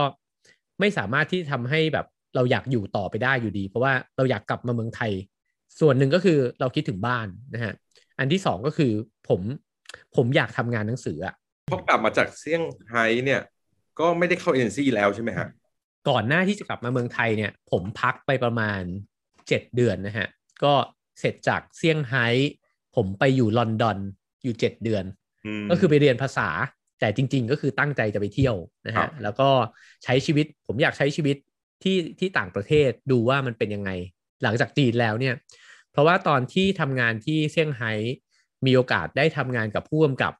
ไม่สามารถที่ทำให้แบบเราอยากอยู่ต่อไปได้อยู่ดี เพราะว่าเราอยากกลับมาเมืองไทย ส่วนหนึ่งก็คือเราคิดถึงบ้านนะฮะอันที่สองก็คือผมผมอยากทำงานหนังสืออะพอกลับมาจากเซี่ยงไฮ้เนี่ย ก็ไม่ได้เข้าเอ็นซีแล้วใช่ไหมฮะ ก่อนหน้าที่จะกลับมาเมืองไทยเนี่ย ผมพักไปประมาณเจ็ดเดือนนะฮะ ก็เสร็จจากเซี่ยงไฮ้ผมไปอยู่ลอนดอนอยู่เจ็ดเดือนมก็คือไปเรียนภาษา แต่จริง ๆ ก็คือตั้งใจจะไปเที่ยวนะครัฮะบแล้วก็ใช้ชีวิตผมอยากใช้ชีวิตที่ที่ต่างประเทศดูว่ามันเป็นยังไง หลังจากจีนแล้วเนี่ย เพราะว่าตอนที่ทำงานที่เซี่ยงไฮ้มีโอกาสได้ทำงานกับผู้กำกับ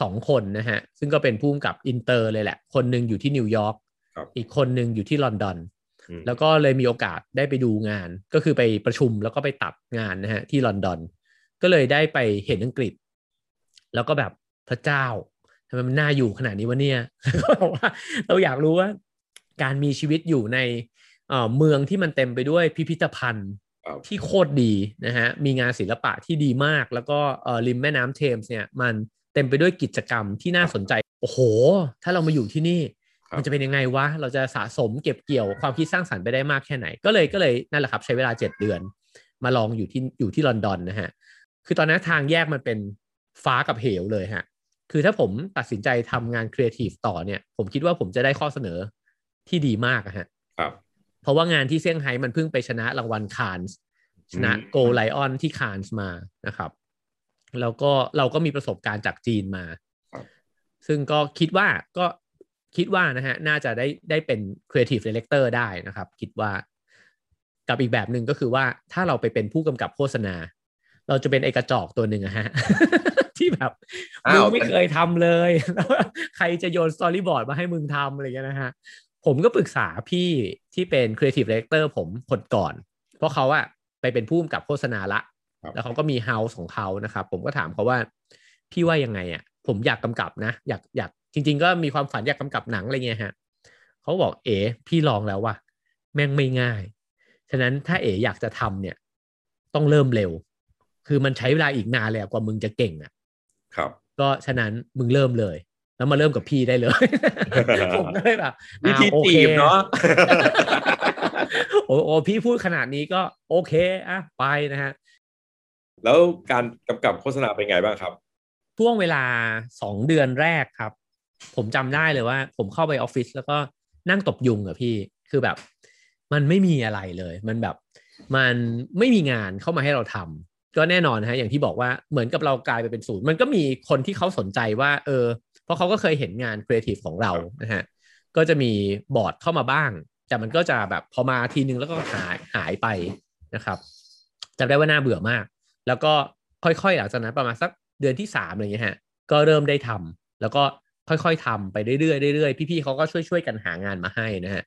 สองคนนะฮะ ซึ่งก็เป็นผู้กำกับอินเตอร์เลยแหละ คนหนึ่งอยู่ที่นิวยอร์กครับ อีกคนหนึ่งอยู่ที่ลอนดอนอืมแล้วก็เลยมีโอกาสได้ไปดูงาน ก็คือไปประชุมแล้วก็ไปตัดงานนะฮะที่ลอนดอน ก็เลยได้ไปเห็นอังกฤษ แล้วก็แบบพระเจ้าทำไมมันน่าอยู่ขนาดนี้วะเนี่ยก็บอกว่าเราอยากรู้ว่า การมีชีวิตอยู่ในเมืองที่มันเต็มไปด้วยพิพิธภัณฑ์ที่โคตรดีนะฮะ มีงานศิลปะที่ดีมาก แล้วก็ริมแม่น้ำเทมส์เนี่ย มันเต็มไปด้วยกิจกรรมที่น่าสนใจ โอ้โห ถ้าเรามาอยู่ที่นี่ มันจะเป็นยังไงวะ เราจะสะสมเก็บเกี่ยวความคิดสร้างสรรค์ไปได้มากแค่ไหน ก็เลยก็เลยนั่นแหละครับ ใช้เวลาเจ็ดเดือน มาลองอยู่ที่อยู่ที่ลอนดอนนะฮะ คือตอนนั้นทางแยกมันเป็นฟ้ากับเหวเลยฮะ คือถ้าผมตัดสินใจทำงานครีเอทีฟต่อเนี่ย ผมคิดว่าผมจะได้ข้อเสนอที่ดีมากฮะ ครับ เพราะว่างานที่เซี่ยงไฮ้มันเพิ่งไปชนะรางวัลคานส์ชนะ Gold Lion ที่คานส์มานะครับ แล้วก็เราก็มีประสบการณ์จากจีนมาซึ่งก็คิดว่าก็ คิดว่านะฮะน่าจะได้ได้เป็น Creative Director ได้นะครับ คิดว่ากับอีกแบบหนึ่งก็คือว่าถ้าเราไปเป็นผู้กำกับโฆษณา เราจะเป็นไอกระจอกตัวหนึ่งอะฮะ ที่แบบมึงไม่เคยทำเลยใครจะโยนสตอรี่บอร์ดมาให้มึงทำอะไรเงี้ยนะฮะ ผมก็ปรึกษาพี่ที่เป็น Creative Director ผมคนก่อน เพราะเขาอะไปเป็นผู้กำกับโฆษณาละ แล้วเขาก็มีเฮาส์ของเขานะครับ ผมก็ถามเขาว่า พี่ว่ายังไงอะผมอยากกำกับนะ อยากอยาก จริง ๆ ก็มีความฝันอยากกำกับหนังอะไรเงี้ยฮะเขาบอกเอ๋พี่ลองแล้วว่ะแม่งไม่ง่าย ฉะนั้นถ้าเอ๋อยากจะทำเนี่ย ต้องเริ่มเร็ว คือมันใช้เวลาอีกนานเลยกว่ามึงจะเก่งอะ ครับ ก็ฉะนั้นมึงเริ่มเลย แล้วมาเริ่มกับพี่ได้เลยผมก็เลยแบบวิธีจีบเนาะโอ้โอพี่พูดขนาดนี้ก็โอเคอะไปนะฮะแล้วการกำกับโฆษณาเป็นไงบ้างครับช่วงเวลาสองเดือนแรกครับ ผมจำได้เลยว่า ผมเข้าไปออฟฟิศแล้วก็นั่งตบยุงอะพี่คือแบบ มันไม่มีอะไรเลย มันแบบมันไม่มีงานเข้ามาให้เราทำก็แน่นอนฮะอย่างที่บอกว่าเหมือนกับเรากลายไปเป็นศูนย์มันก็มีคนที่เขาสนใจว่า เออ เพราะเขาก็เคยเห็นงานครีเอทีฟของเรานะฮะก็จะมีบอร์ดเข้ามาบ้าง แต่มันก็จะแบบพอมาทีนึงแล้วก็หายหายไปนะครับจำได้ว่าน่าเบื่อมาก แล้วก็ค่อยๆหลังจากนั้นประมาณสักเดือนที่สามอะไรเงี้ยฮะก็เริ่มได้ทำแล้วก็ ค่อยๆทำไปเรื่อยๆเรื่อยๆพี่ๆเขาก็ช่วยๆกันหางานมาให้นะฮะ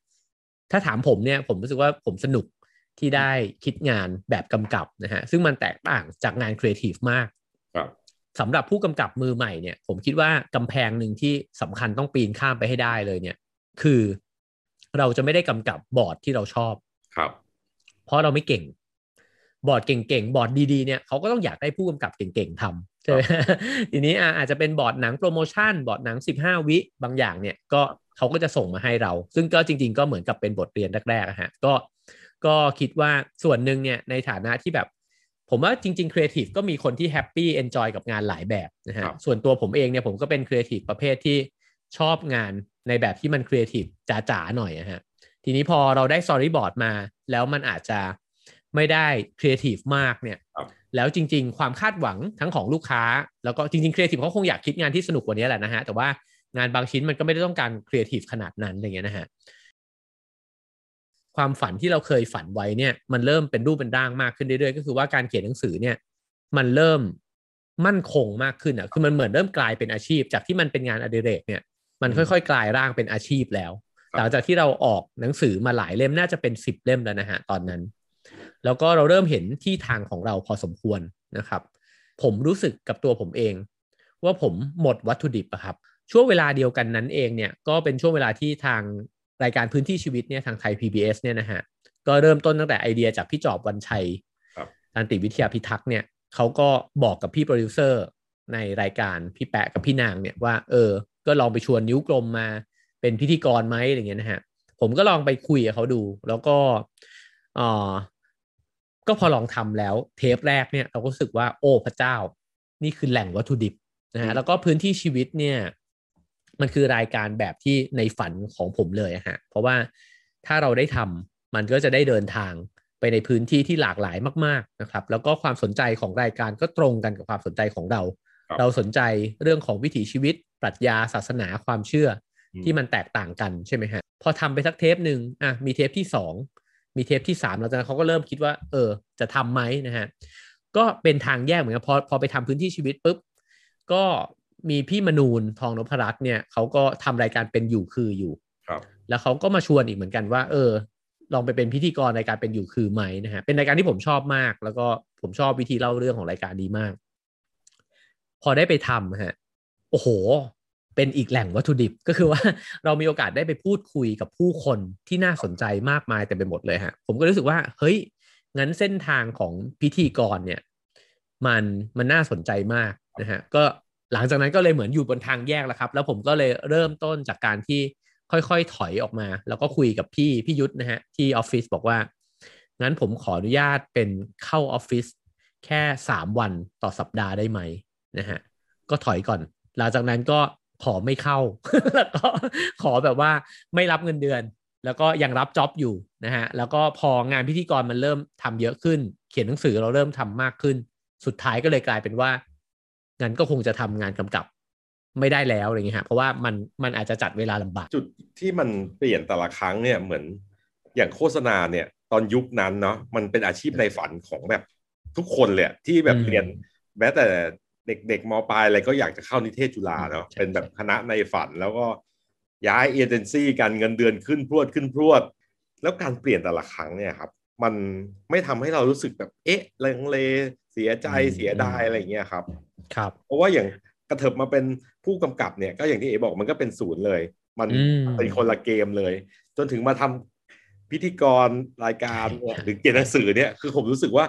ถ้าถามผมเนี่ยผมรู้สึกว่าผมสนุกที่ได้คิดงานแบบกำกับนะฮะซึ่งมันแตกต่างจากงานครีเอทีฟมากสำหรับผู้กำกับมือใหม่เนี่ย ผมคิดว่ากำแพงหนึ่งที่สำคัญต้องปีนข้ามไปให้ได้เลยเนี่ย คือเราจะไม่ได้กำกับบอร์ดที่เราชอบครับ เพราะเราไม่เก่ง บอร์ดเก่งๆ บอร์ดดีๆเนี่ยเขาก็ต้องอยากได้ผู้กำกับเก่งๆทำใช่ไหมทีนี้อาจจะเป็นบอร์ดหนังโปรโมชั่น บอร์ดหนัง 15 วิบางอย่างเนี่ยก็เขาก็จะส่งมาให้เรา ซึ่งก็จริง ๆ ก็เหมือนกับเป็นบทเรียนแรกๆฮะก็ก็คิดว่าส่วนหนึ่งเนี่ยในฐานะที่แบบ ผมว่าจริงๆครีเอทีฟก็มีคนที่ happy enjoy กับงานหลายแบบนะฮะส่วนตัวผมเองเนี่ยผมก็เป็นครีเอทีฟประเภทที่ชอบงานในแบบที่มันครีเอทีฟจ๋าๆหน่อยนะฮะทีนี้พอเราได้สตอรี่บอร์ดมา แล้วมันอาจจะไม่ได้ครีเอทีฟมากเนี่ย แล้วจริง ๆ ความคาดหวังทั้งของลูกค้า แล้วก็จริงๆครีเอทีฟเขาคงอยากคิดงานที่สนุกกว่านี้แหละนะฮะแต่ว่างานบางชิ้นมันก็ไม่ได้ต้องการครีเอทีฟขนาดนั้นอะไรเงี้ยนะฮะความฝันที่เราเคยฝันไว้เนี่ย มันเริ่มเป็นรูปเป็นร่างมากขึ้นเรื่อยๆก็คือว่าการเขียนหนังสือเนี่ย มันเริ่มมั่นคงมากขึ้นอะคือมันเหมือนเริ่มกลายเป็นอาชีพ จากที่มันเป็นงานอดิเรกเนี่ย มันค่อยๆ กลายร่างเป็นอาชีพแล้วหลังจากที่เราออกหนังสือมาหลายเล่มน่าจะเป็นสิบเล่มแล้วนะฮะตอนนั้น แล้วก็เราเริ่มเห็นที่ทางของเราพอสมควรนะครับ ผมรู้สึกกับตัวผมเอง ว่าผมหมดวัตถุดิบอะครับ ช่วงเวลาเดียวกันนั้นเองเนี่ยก็เป็นช่วงเวลาที่ทางรายการพื้นที่ชีวิตเนี่ยทางไทย PBS เนี่ยนะฮะก็เริ่มต้นตั้งแต่ไอเดียจากพี่จอบวันชัยตันติวิทยาพิทักษ์เนี่ยเขาก็บอกกับพี่โปรดิวเซอร์ในรายการพี่แปะกับพี่นางเนี่ยว่าเออ ก็ลองไปชวนนิ้วกลมมาเป็นพิธีกรไหมอะไรเงี้ยนะฮะผมก็ลองไปคุยกับเขาดู แล้วก็อ่า ก็พอลองทำแล้วเทปแรกเนี่ยเราก็รู้สึกว่าโอ้พระเจ้า นี่คือแหล่งวัตถุดิบนะฮะแล้วก็พื้นที่ชีวิตเนี่ย มันคือรายการแบบที่ในฝันของผมเลยฮะเพราะว่าถ้าเราได้ทำมันก็จะได้เดินทางไปในพื้นที่ที่หลากหลายมาก ๆนะครับ แล้วก็ความสนใจของรายการก็ตรงกันกับความสนใจของเรา เราสนใจเรื่องของวิถีชีวิต ปรัชญาศาสนาความเชื่อที่มันแตกต่างกันใช่ไหมฮะพอทำไปสักเทปหนึ่งอะมีเทปที่สอง มีเทปที่สามแล้วจากนั้นเขาก็เริ่มคิดว่า เออ จะทํำไหมนะฮะก็เป็นทางแยกเหมือนกันพอพอไปทำพื้นที่ชีวิตปุ๊บก็มีพี่มนูนทองนพรัตน์เนี่ยเขาก็ทำรายการเป็นอยู่คืออยู่ครับ แล้วเขาก็มาชวนอีกเหมือนกันว่า เออ ลองไปเป็นพิธีกรรายการเป็นอยู่คือไหมนะฮะเป็นรายการที่ผมชอบมาก แล้วก็ผมชอบวิธีเล่าเรื่องของรายการดีมาก พอได้ไปทำฮะโอ้โห เป็นอีกแหล่งวัตถุดิบก็คือว่าเรามีโอกาสได้ไปพูดคุยกับผู้คนที่น่าสนใจมากมายแต่ไปหมดเลยฮะผมก็รู้สึกว่าเฮ้ยงั้นเส้นทางของพิธีกรเนี่ยมันมันน่าสนใจมากนะฮะก็หลังจากนั้นก็เลยเหมือนอยู่บนทางแยกแล้วครับ แล้วผมก็เลยเริ่มต้นจากการที่ค่อยๆถอยออกมา แล้วก็คุยกับพี่พี่ยุทธนะฮะที่ออฟฟิศบอกว่า งั้นผมขออนุญาตเป็นเข้าออฟฟิศแค่สามวันต่อสัปดาห์ได้ไหมนะฮะก็ถอยก่อน หลังจากนั้นก็ ขอไม่เข้า แล้วก็ขอแบบว่าไม่รับเงินเดือน แล้วก็ยังรับจ็อบอยู่นะฮะแล้วก็พองานพิธีกรมันเริ่มทำเยอะขึ้น เขียนหนังสือเราเริ่มทำมากขึ้น สุดท้ายก็เลยกลายเป็นว่างั้นก็คงจะทำงานกำกับไม่ได้แล้วอะไรเงี้ยฮะเพราะว่ามันมันอาจจะจัดเวลาลำบาก จุดที่มันเปลี่ยนแต่ละครั้งเนี่ยเหมือนอย่างโฆษณาเนี่ย ตอนยุคนั้นเนาะมันเป็นอาชีพในฝันของแบบทุกคนเลยที่แบบเรียนแม้แต่ เด็กๆมปลายอะไรก็อยากจะเข้านิเทศจุฬาเนาะเป็นแบบคณะในฝันแล้วก็ย้ายเอเจนซี่กันเงินเดือนขึ้นพรวดขึ้นพรวด แล้วการเปลี่ยนแต่ละครั้งเนี่ยครับ มันไม่ทำให้เรารู้สึกแบบเอ๊ะลังเลเสียใจเสียดายอะไรเงี้ยครับ ครับ เพราะว่าอย่างกระเถิบมาเป็นผู้กำกับเนี่ย ก็อย่างที่เอบอกมันก็เป็นศูนย์เลย มันเป็นคนละเกมเลย จนถึงมาทำพิธีกรรายการเนี่ยหรือเขียนหนังสือเนี่ยคือผมรู้สึกว่า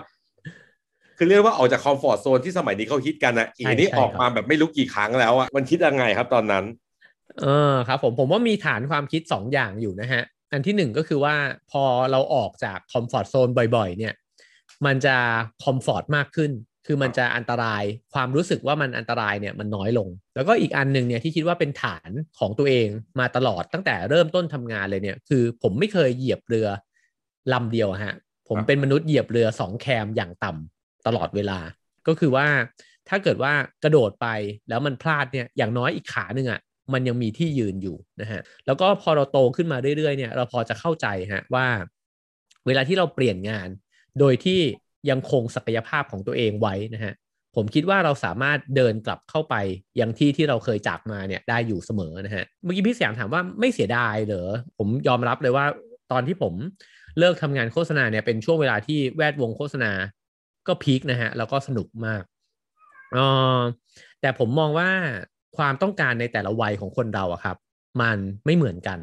คือเรียกว่าออกจากคอมฟอร์ทโซนที่สมัยนี้เขาฮิตกันนะอีนี่ออกมาแบบไม่รู้กี่ครั้งแล้วอะมันคิดยังไงครับตอนนั้น เออครับผมผมว่ามีฐานความคิดสองอย่างอยู่นะฮะ อันที่หนึ่งก็คือว่าพอเราออกจาก comfort zone บ่อยๆ เนี่ย มันจะ comfort มากขึ้นคือมันจะอันตรายความรู้สึกว่ามันอันตรายเนี่ยมันน้อยลง แล้วก็อีกอันหนึ่งเนี่ยที่คิดว่าเป็นฐานของตัวเองมาตลอดตั้งแต่เริ่มต้นทำงานเลยเนี่ย คือผมไม่เคยเหยียบเรือลำเดียวฮะ ผมเป็นมนุษย์เหยียบเรือสองแคมอย่างต่ำ ตลอดเวลา ก็คือว่าถ้าเกิดว่ากระโดดไปแล้วมันพลาดเนี่ยอย่างน้อยอีกขาหนึ่งอะ่ะมันยังมีที่ยืนอยู่นะฮะแล้วก็พอเราโตขึ้นมาเรื่อยๆเนี่ยเราพอจะเข้าใจฮะว่า เวลาที่เราเปลี่ยนงาน โดยที่ยังคงศักยภาพของตัวเองไว้นะฮะผมคิดว่าเราสามารถเดินกลับเข้าไปยังที่ที่เราเคยจากมาเนี่ยได้อยู่เสมอนะฮะเมื่อกี้พี่เสียงถามว่าไม่เสียดายเหรอผมยอมรับเลยว่าตอนที่ผมเลิกทำงานโฆษณาเนี่ยเป็นช่วงเวลาที่แวดวงโฆษณา ก็พีคนะฮะแล้วก็สนุกมากออแต่ผมมองว่าความต้องการในแต่ละวัยของคนเราอะครับ มันไม่เหมือนกัน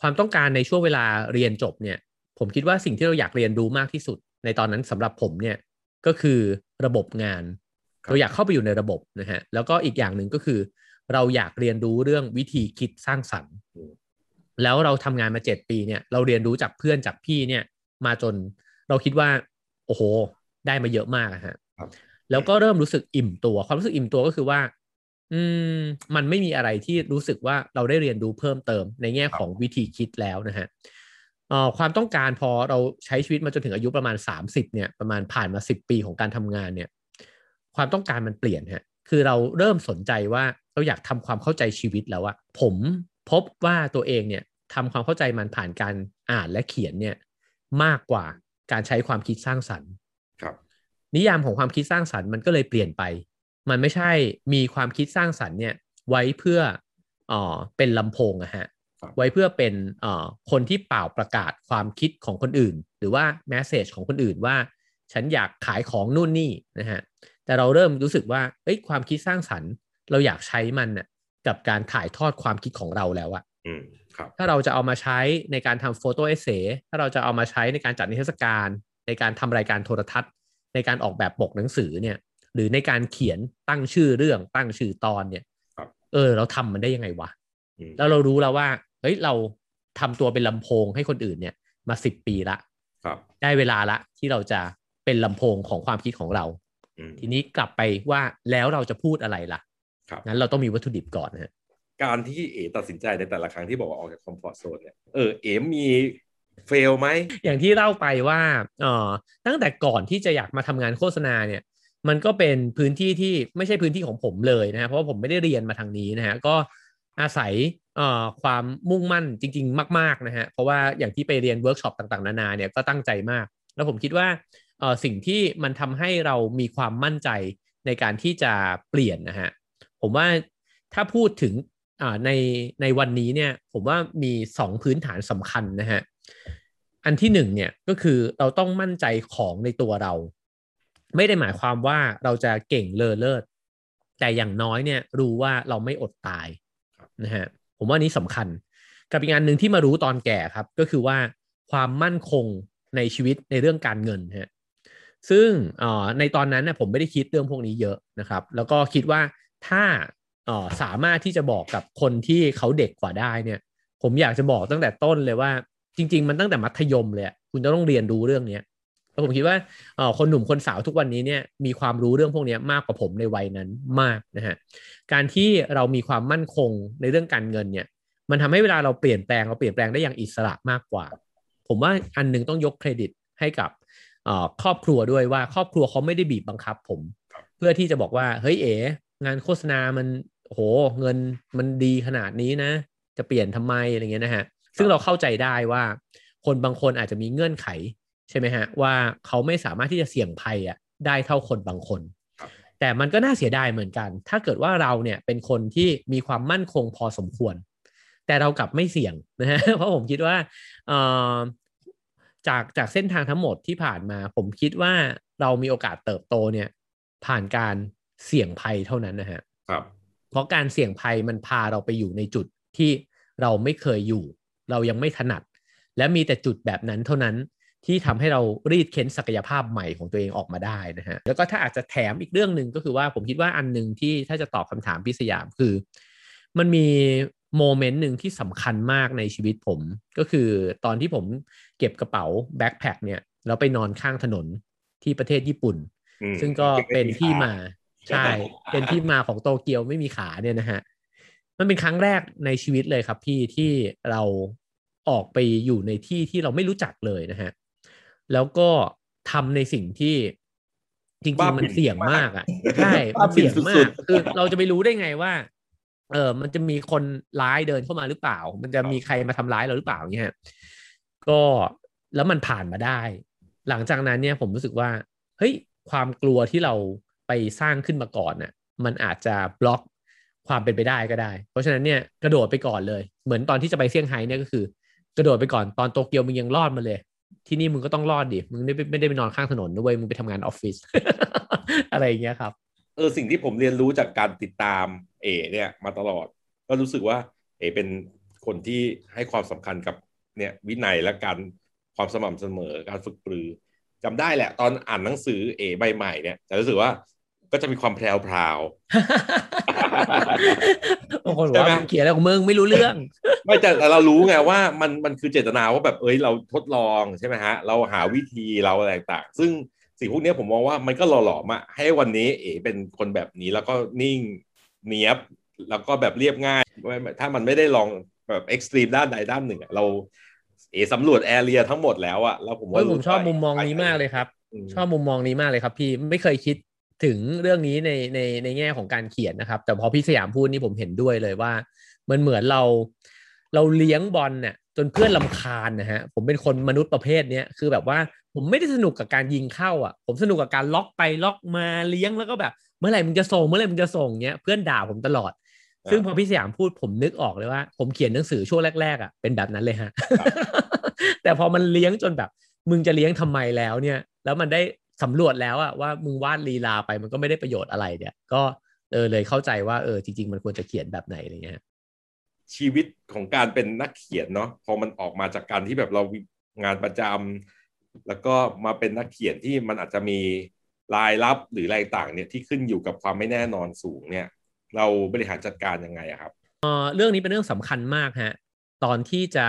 ความต้องการในช่วงเวลาเรียนจบเนี่ย ผมคิดว่าสิ่งที่เราอยากเรียนรู้มากที่สุด ในตอนนั้นสำหรับผมเนี่ยก็คือระบบงานเราอยากเข้าไปอยู่ในระบบนะฮะแล้วก็อีกอย่างหนึ่งก็คือ เราอยากเรียนรู้เรื่องวิธีคิดสร้างสรรค์ แล้วเราทำงานมาเจ็ดปีเนี่ย เราเรียนรู้จากเพื่อนจากพี่เนี่ย มาจนเราคิดว่า โอ้โห ได้มาเยอะมากฮะแล้วก็เริ่มรู้สึกอิ่มตัว ความรู้สึกอิ่มตัวก็คือว่า อืม มันไม่มีอะไรที่รู้สึกว่าเราได้เรียนรู้เพิ่มเติม ในแง่ของวิธีคิดแล้วนะฮะเอ่อความต้องการพอเราใช้ชีวิตมาจนถึงอายุประมาณ 30เนี่ยประมาณผ่านมา 10 ปีของการทำงานเนี่ย ความต้องการมันเปลี่ยนฮะคือเราเริ่มสนใจว่าเราอยากทำความเข้าใจชีวิตแล้วอะผมพบว่าตัวเองเนี่ยทำความเข้าใจมันผ่านการอ่านและเขียนเนี่ย มากกว่าการใช้ความคิดสร้างสรรค์ครับ นิยามของความคิดสร้างสรรค์มันก็เลยเปลี่ยนไป มันไม่ใช่มีความคิดสร้างสรรค์เนี่ยไว้เพื่ออ่อเป็นลำโพงอะฮะไว้เพื่อเป็นอ่อคนที่เป่าประกาศความคิดของคนอื่น หรือว่าแมสเซจของคนอื่นว่า ฉันอยากขายของนู่นนี่นะฮะแต่เราเริ่มรู้สึกว่าเอ้ยความคิดสร้างสรรค์ เราอยากใช้มันน่ะกับการถ่ายทอดความคิดของเราแล้วอะอืมครับถ้าเราจะเอามาใช้ในการทำโฟโต้เอเซถ้าเราจะเอามาใช้ในการจัดนิทรรศการ ในการทำรายการโทรทัศน์ ในการออกแบบปกหนังสือเนี่ย หรือในการเขียนตั้งชื่อเรื่องตั้งชื่อตอนเนี่ยเออ เราทำมันได้ยังไงวะแล้วเรารู้แล้วว่าเฮ้ยเราทำตัวเป็นลำโพงให้คนอื่นเนี่ย มาสิบปีละครับได้เวลาละที่เราจะเป็นลำโพงของความคิดของเรา ทีนี้กลับไปว่าแล้วเราจะพูดอะไรล่ะครับงั้นเราต้องมีวัตถุดิบก่อนนะฮะการที่เอตัดสินใจในแต่ละครั้งที่บอกว่าออกจาก comfort zone เนี่ยเออเอมี fail ไหม อย่างที่เล่าไปว่าเออตั้งแต่ก่อนที่จะอยากมาทำงานโฆษณาเนี่ย มันก็เป็นพื้นที่ที่ไม่ใช่พื้นที่ของผมเลยนะฮะเพราะว่าผมไม่ได้เรียนมาทางนี้นะฮะก็อาศัยเอ่อความมุ่งมั่นจริง ๆ มากๆนะฮะเพราะว่าอย่างที่ไปเรียนเวิร์กช็อปต่างๆ นานาเนี่ยก็ตั้งใจมาก แล้วผมคิดว่าเออสิ่งที่มันทำให้เรามีความมั่นใจในการที่จะเปลี่ยนนะฮะผมว่าถ้าพูดถึงอ่าในในวันนี้เนี่ยผมว่ามีสองพื้นฐานสำคัญนะฮะ อันที่หนึ่งเนี่ยก็คือเราต้องมั่นใจของในตัวเรา ไม่ได้หมายความว่าเราจะเก่งเลอเลิศแต่อย่างน้อยเนี่ยรู้ว่าเราไม่อดตายนะฮะผมว่านี้สำคัญ กับอีกงานหนึ่งที่มารู้ตอนแก่ครับ ก็คือว่าความมั่นคงในชีวิตในเรื่องการเงินฮะซึ่งในตอนนั้นนะผมไม่ได้คิดเรื่องพวกนี้เยอะนะครับ แล้วก็คิดว่าถ้าสามารถที่จะบอกกับคนที่เขาเด็กกว่าได้เนี่ย ผมอยากจะบอกตั้งแต่ต้นเลยว่า จริง ๆ มันตั้งแต่มัธยมเลยคุณจะต้องเรียนรู้เรื่องนี้แล้วผมคิดว่าคนหนุ่มคนสาวทุกวันนี้เนี่ยมีความรู้เรื่องพวกนี้มากกว่าผมในวัยนั้นมากนะฮะการที่เรามีความมั่นคงในเรื่องการเงินเนี่ยมันทำให้เวลาเราเปลี่ยนแปลงเราเปลี่ยนแปลงได้อย่างอิสระมากกว่า ผมว่าอันนึงต้องยกเครดิตให้กับครอบครัวด้วยว่าครอบครัวเขาไม่ได้บีบบังคับ ผม เพื่อที่จะบอกว่าเฮ้ยเอ๋งานโฆษณามันโหเงินมันดีขนาดนี้นะ จะเปลี่ยนทำไมอะไรเงี้ยนะฮะ ซึ่งเราเข้าใจได้ว่า คนบางคนอาจจะมีเงื่อนไขใช่ไหมฮะว่าเขาไม่สามารถที่จะเสี่ยงภัยอะได้เท่าคนบางคน แต่มันก็น่าเสียดายเหมือนกัน ถ้าเกิดว่าเราเนี่ยเป็นคนที่มีความมั่นคงพอสมควร แต่เรากลับไม่เสี่ยงนะฮะเพราะผมคิดว่าจากจากเส้นทางทั้งหมดที่ผ่านมา ผมคิดว่าเรามีโอกาสเติบโตเนี่ยผ่านการเสี่ยงภัยเท่านั้นนะฮะครับเพราะการเสี่ยงภัยมันพาเราไปอยู่ในจุดที่เราไม่เคยอยู่ เรายังไม่ถนัด และมีแต่จุดแบบนั้นเท่านั้นที่ทำให้เรารีดเค้นศักยภาพใหม่ของตัวเองออกมาได้นะฮะแล้วก็ถ้าอาจจะแถมอีกเรื่องหนึ่งก็คือว่าผมคิดว่าอันหนึ่งที่ถ้าจะตอบคำถามพิสยามคือ มันมีโมเมนต์หนึ่งที่สำคัญมากในชีวิตผม ก็คือตอนที่ผมเก็บกระเป๋าแบ็คแพคเนี่ยแล้วไปนอนข้างถนนที่ประเทศญี่ปุ่น ซึ่งก็เป็นที่มาใช่เป็นที่มาของโตเกียวไม่มีขาเนี่ยนะฮะ มันเป็นครั้งแรกในชีวิตเลยครับพี่ที่เราออกไปอยู่ในที่ที่เราไม่รู้จักเลยนะฮะแล้วก็ทำในสิ่งที่จริงๆมันเสี่ยงมากอะใช่มันเสี่ยงมากคือเราจะไปรู้ได้ไงว่า เออมันจะมีคนร้ายเดินเข้ามาหรือเปล่า มันจะมีใครมาทำร้ายเราหรือเปล่าเนี่ยก็แล้วมันผ่านมาได้ หลังจากนั้นเนี่ยผมรู้สึกว่า เฮ้ย ความกลัวที่เราไปสร้างขึ้นมาก่อนน่ะ มันอาจจะบล็อก ความเป็นไปได้ก็ได้ เพราะฉะนั้นเนี่ยกระโดดไปก่อนเลย เหมือนตอนที่จะไปเซี่ยงไฮ้เนี่ยก็คือ กระโดดไปก่อนตอนโตเกียวมึงยังรอดมาเลย ที่นี่มึงก็ต้องรอดดิมึงไม่ไม่ได้ไปนอนข้างถนนด้วยมึงไปทำงานออฟฟิศอะไรอย่างเงี้ยครับเออสิ่งที่ผมเรียนรู้จากการติดตามเอเนี่ยมาตลอด ก็รู้สึกว่าเอเป็นคนที่ให้ความสำคัญกับเนี่ยวินัยและการความสม่ำเสมอการฝึกปรือจำได้แหละ ตอนอ่านหนังสือเอใบใหม่เนี่ยจะรู้สึกว่าก็จะมีความแพรวพราว บางคนบอกว่าเขียนอะไรของมึงไม่รู้เรื่อง ไม่แต่เรารู้ไงว่ามันมันคือเจตนาว่าแบบเอ้ยเราทดลองใช่ไหมฮะ เราหาวิธีเราอะไรต่างซึ่งสิ่งพวกนี้ผมมองว่ามันก็หล่อๆมาให้วันนี้เอ๋เป็นคนแบบนี้แล้วก็นิ่งเนียบ แล้วก็แบบเรียบง่าย ถ้ามันไม่ได้ลองแบบเอ็กซ์ตรีมด้านใดด้านหนึ่งเราเอ๋สำรวจแอเรียทั้งหมดแล้วอะแล้วผมว่าผมชอบมุมมองนี้มากเลยครับ ชอบมุมมองนี้มากเลยครับ พี่ไม่เคยคิด ถึงเรื่องนี้ในในในแง่ของการเขียนนะครับ แต่พอพี่สยามพูดนี่ผมเห็นด้วยเลยว่า มันเหมือนเราเราเลี้ยงบอลเนี่ยจนเพื่อนลาคาญนะฮะผมเป็นคนมนุษย์ประเภทเนี้ยคือแบบว่าผมไม่ได้สนุกกับการยิงเข้าอะ ผมสนุกกับการล็อกไปล็อกมาเลี้ยงแล้วก็แบบ เมื่อไหร่มึงจะส่งเมื่อไหร่มึงจะส่งเนี้ยเพื่อนด่าผมตลอด ซึ่งพอพี่สยามพูดผมนึกออกเลยว่า ผมเขียนหนังสือช่วงแรกๆอะเป็นแบบนั้นเลยฮะแต่พอมันเลี้ยงจนแบบ มึงจะเลี้ยงทำไมแล้วเนี่ย แล้วมันได้ สำรวจแล้วอะว่ามึงวาดลีลาไปมันก็ไม่ได้ประโยชน์อะไรเนี่ย ก็เออเลยเข้าใจว่าเออจริง ๆ มันควรจะเขียนแบบไหนอะไรเงี้ยชีวิตของการเป็นนักเขียนเนาะพอมันออกมาจากการที่แบบเรางานประจำแล้วก็มาเป็นนักเขียนที่มันอาจจะมีรายรับหรืออะไรต่างเนี่ยที่ขึ้นอยู่กับความไม่แน่นอนสูงเนี่ย เราบริหารจัดการยังไงครับเออเรื่องนี้เป็นเรื่องสำคัญมากฮะตอนที่จะ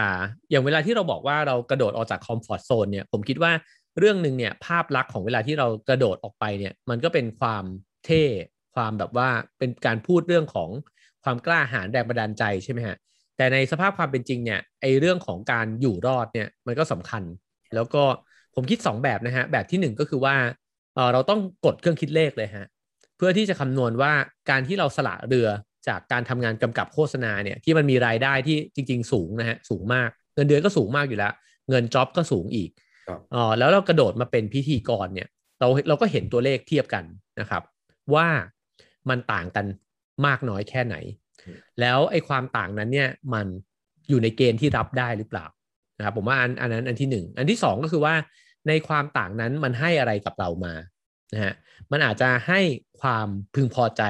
อย่างเวลาที่เราบอกว่าเรากระโดดออกจากคอมฟอร์ทโซนเนี่ยผมคิดว่า เรื่องหนึ่งเนี่ยภาพลักษณ์ของเวลาที่เรากระโดดออกไปเนี่ยมันก็เป็นความเท่ความแบบว่าเป็นการพูดเรื่องของความกล้าหาญแรงบันดาลใจใช่ไหมฮะแต่ในสภาพความเป็นจริงเนี่ยไอเรื่องของการอยู่รอดเนี่ยมันก็สำคัญ แล้วก็ผมคิด 2 แบบนะฮะแบบที่ 1 ก็คือว่าเออเราต้องกดเครื่องคิดเลขเลยฮะเพื่อที่จะคำนวณว่าการที่เราสละเรือจากการทำงานกำกับโฆษณาเนี่ยที่มันมีรายได้ที่จริง ๆ สูงนะฮะสูงมาก เงินเดือนก็สูงมากอยู่แล้ว เงินจ็อบก็สูงอีก อ๋อแล้วเรากระโดดมาเป็นพิธีกรเนี่ยเราเราก็เห็นตัวเลขเทียบกันนะครับ ว่ามันต่างกันมากน้อยแค่ไหน แล้วไอ้ความต่างนั้นเนี่ยมันอยู่ในเกณฑ์ที่รับได้หรือเปล่านะครับผมว่าอันอันนั้นอันที่หนึ่งอันที่สองก็คือว่าในความต่างนั้นมันให้อะไรกับเรามานะฮะมันอาจจะให้ความพึงพอใจ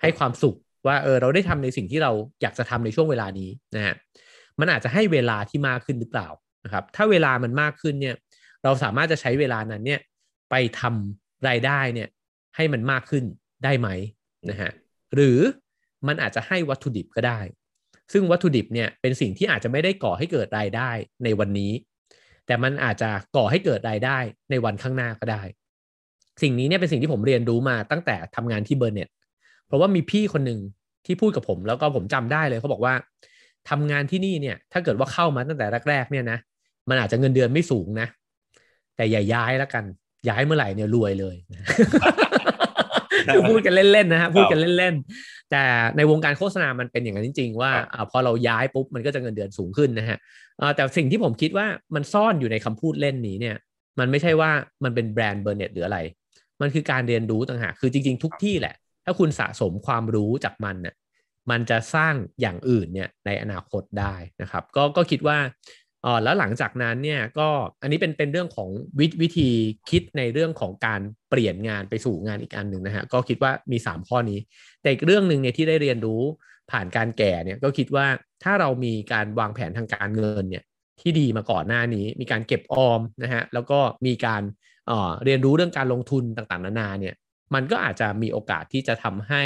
ให้ความสุขว่าเออเราได้ทำในสิ่งที่เราอยากจะทำในช่วงเวลานี้นะฮะมันอาจจะให้เวลาที่มากขึ้นหรือเปล่า นะครับถ้าเวลามันมากขึ้นเนี่ยเราสามารถจะใช้เวลานั้นเนี่ยไปทำรายได้เนี่ยให้มันมากขึ้นได้ไหมนะฮะหรือมันอาจจะให้วัตถุดิบก็ได้ ซึ่งวัตถุดิบเนี่ยเป็นสิ่งที่อาจจะไม่ได้ก่อให้เกิดรายได้ในวันนี้ แต่มันอาจจะก่อให้เกิดรายได้ในวันข้างหน้าก็ได้ สิ่งนี้เนี่ยเป็นสิ่งที่ผมเรียนรู้มาตั้งแต่ทำงานที่เบอร์เน็ตเพราะว่ามีพี่คนหนึ่งที่พูดกับผมแล้วก็ผมจำได้เลยเขาบอกว่าทำงานที่นี่เนี่ยถ้าเกิดว่าเข้ามาตั้งแต่แรกๆเนี่ยนะ มันอาจจะเงินเดือนไม่สูงนะ แต่อย่าย้ายแล้วกัน ย้ายเมื่อไหร่เนี่ยรวยเลยพูดกันเล่นๆนะฮะพูดกันเล่นๆแต่ในวงการโฆษณามันเป็นอย่างนั้นจริง ๆ ว่าพอเราย้ายปุ๊บมันก็จะเงินเดือนสูงขึ้นนะฮะแต่สิ่งที่ผมคิดว่ามันซ่อนอยู่ในคำพูดเล่นนี้เนี่ย มันไม่ใช่ว่ามันเป็นแบรนด์เบอร์เน็ตหรืออะไร มันคือการเรียนรู้ต่างหากคือจริง ๆ ทุกที่แหละ ถ้าคุณสะสมความรู้จากมันเนี่ยมันจะสร้างอย่างอื่นเนี่ยในอนาคตได้นะครับ ก็ก็คิดว่า อ๋อแล้วหลังจากนั้นเนี่ยก็อันนี้เป็นเป็นเรื่องของวิวธีคิดในเรื่องของการเปลี่ยนงานไปสู่งานอีกอันหนึ่งนะฮะก็คิดว่ามี 3 ข้อนี้ แต่อีกเรื่องหนึ่งเนี่ยที่ได้เรียนรู้ผ่านการแก่เนี่ยก็คิดว่าถ้าเรามีการวางแผนทางการเงินเนี่ยที่ดีมาก่อนหน้านี้ มีการเก็บออมนะฮะแล้วก็มีการเอ่อเรียนรู้เรื่องการลงทุนต่างๆ นานาเนี่ยมันก็อาจจะมีโอกาสที่จะทำให้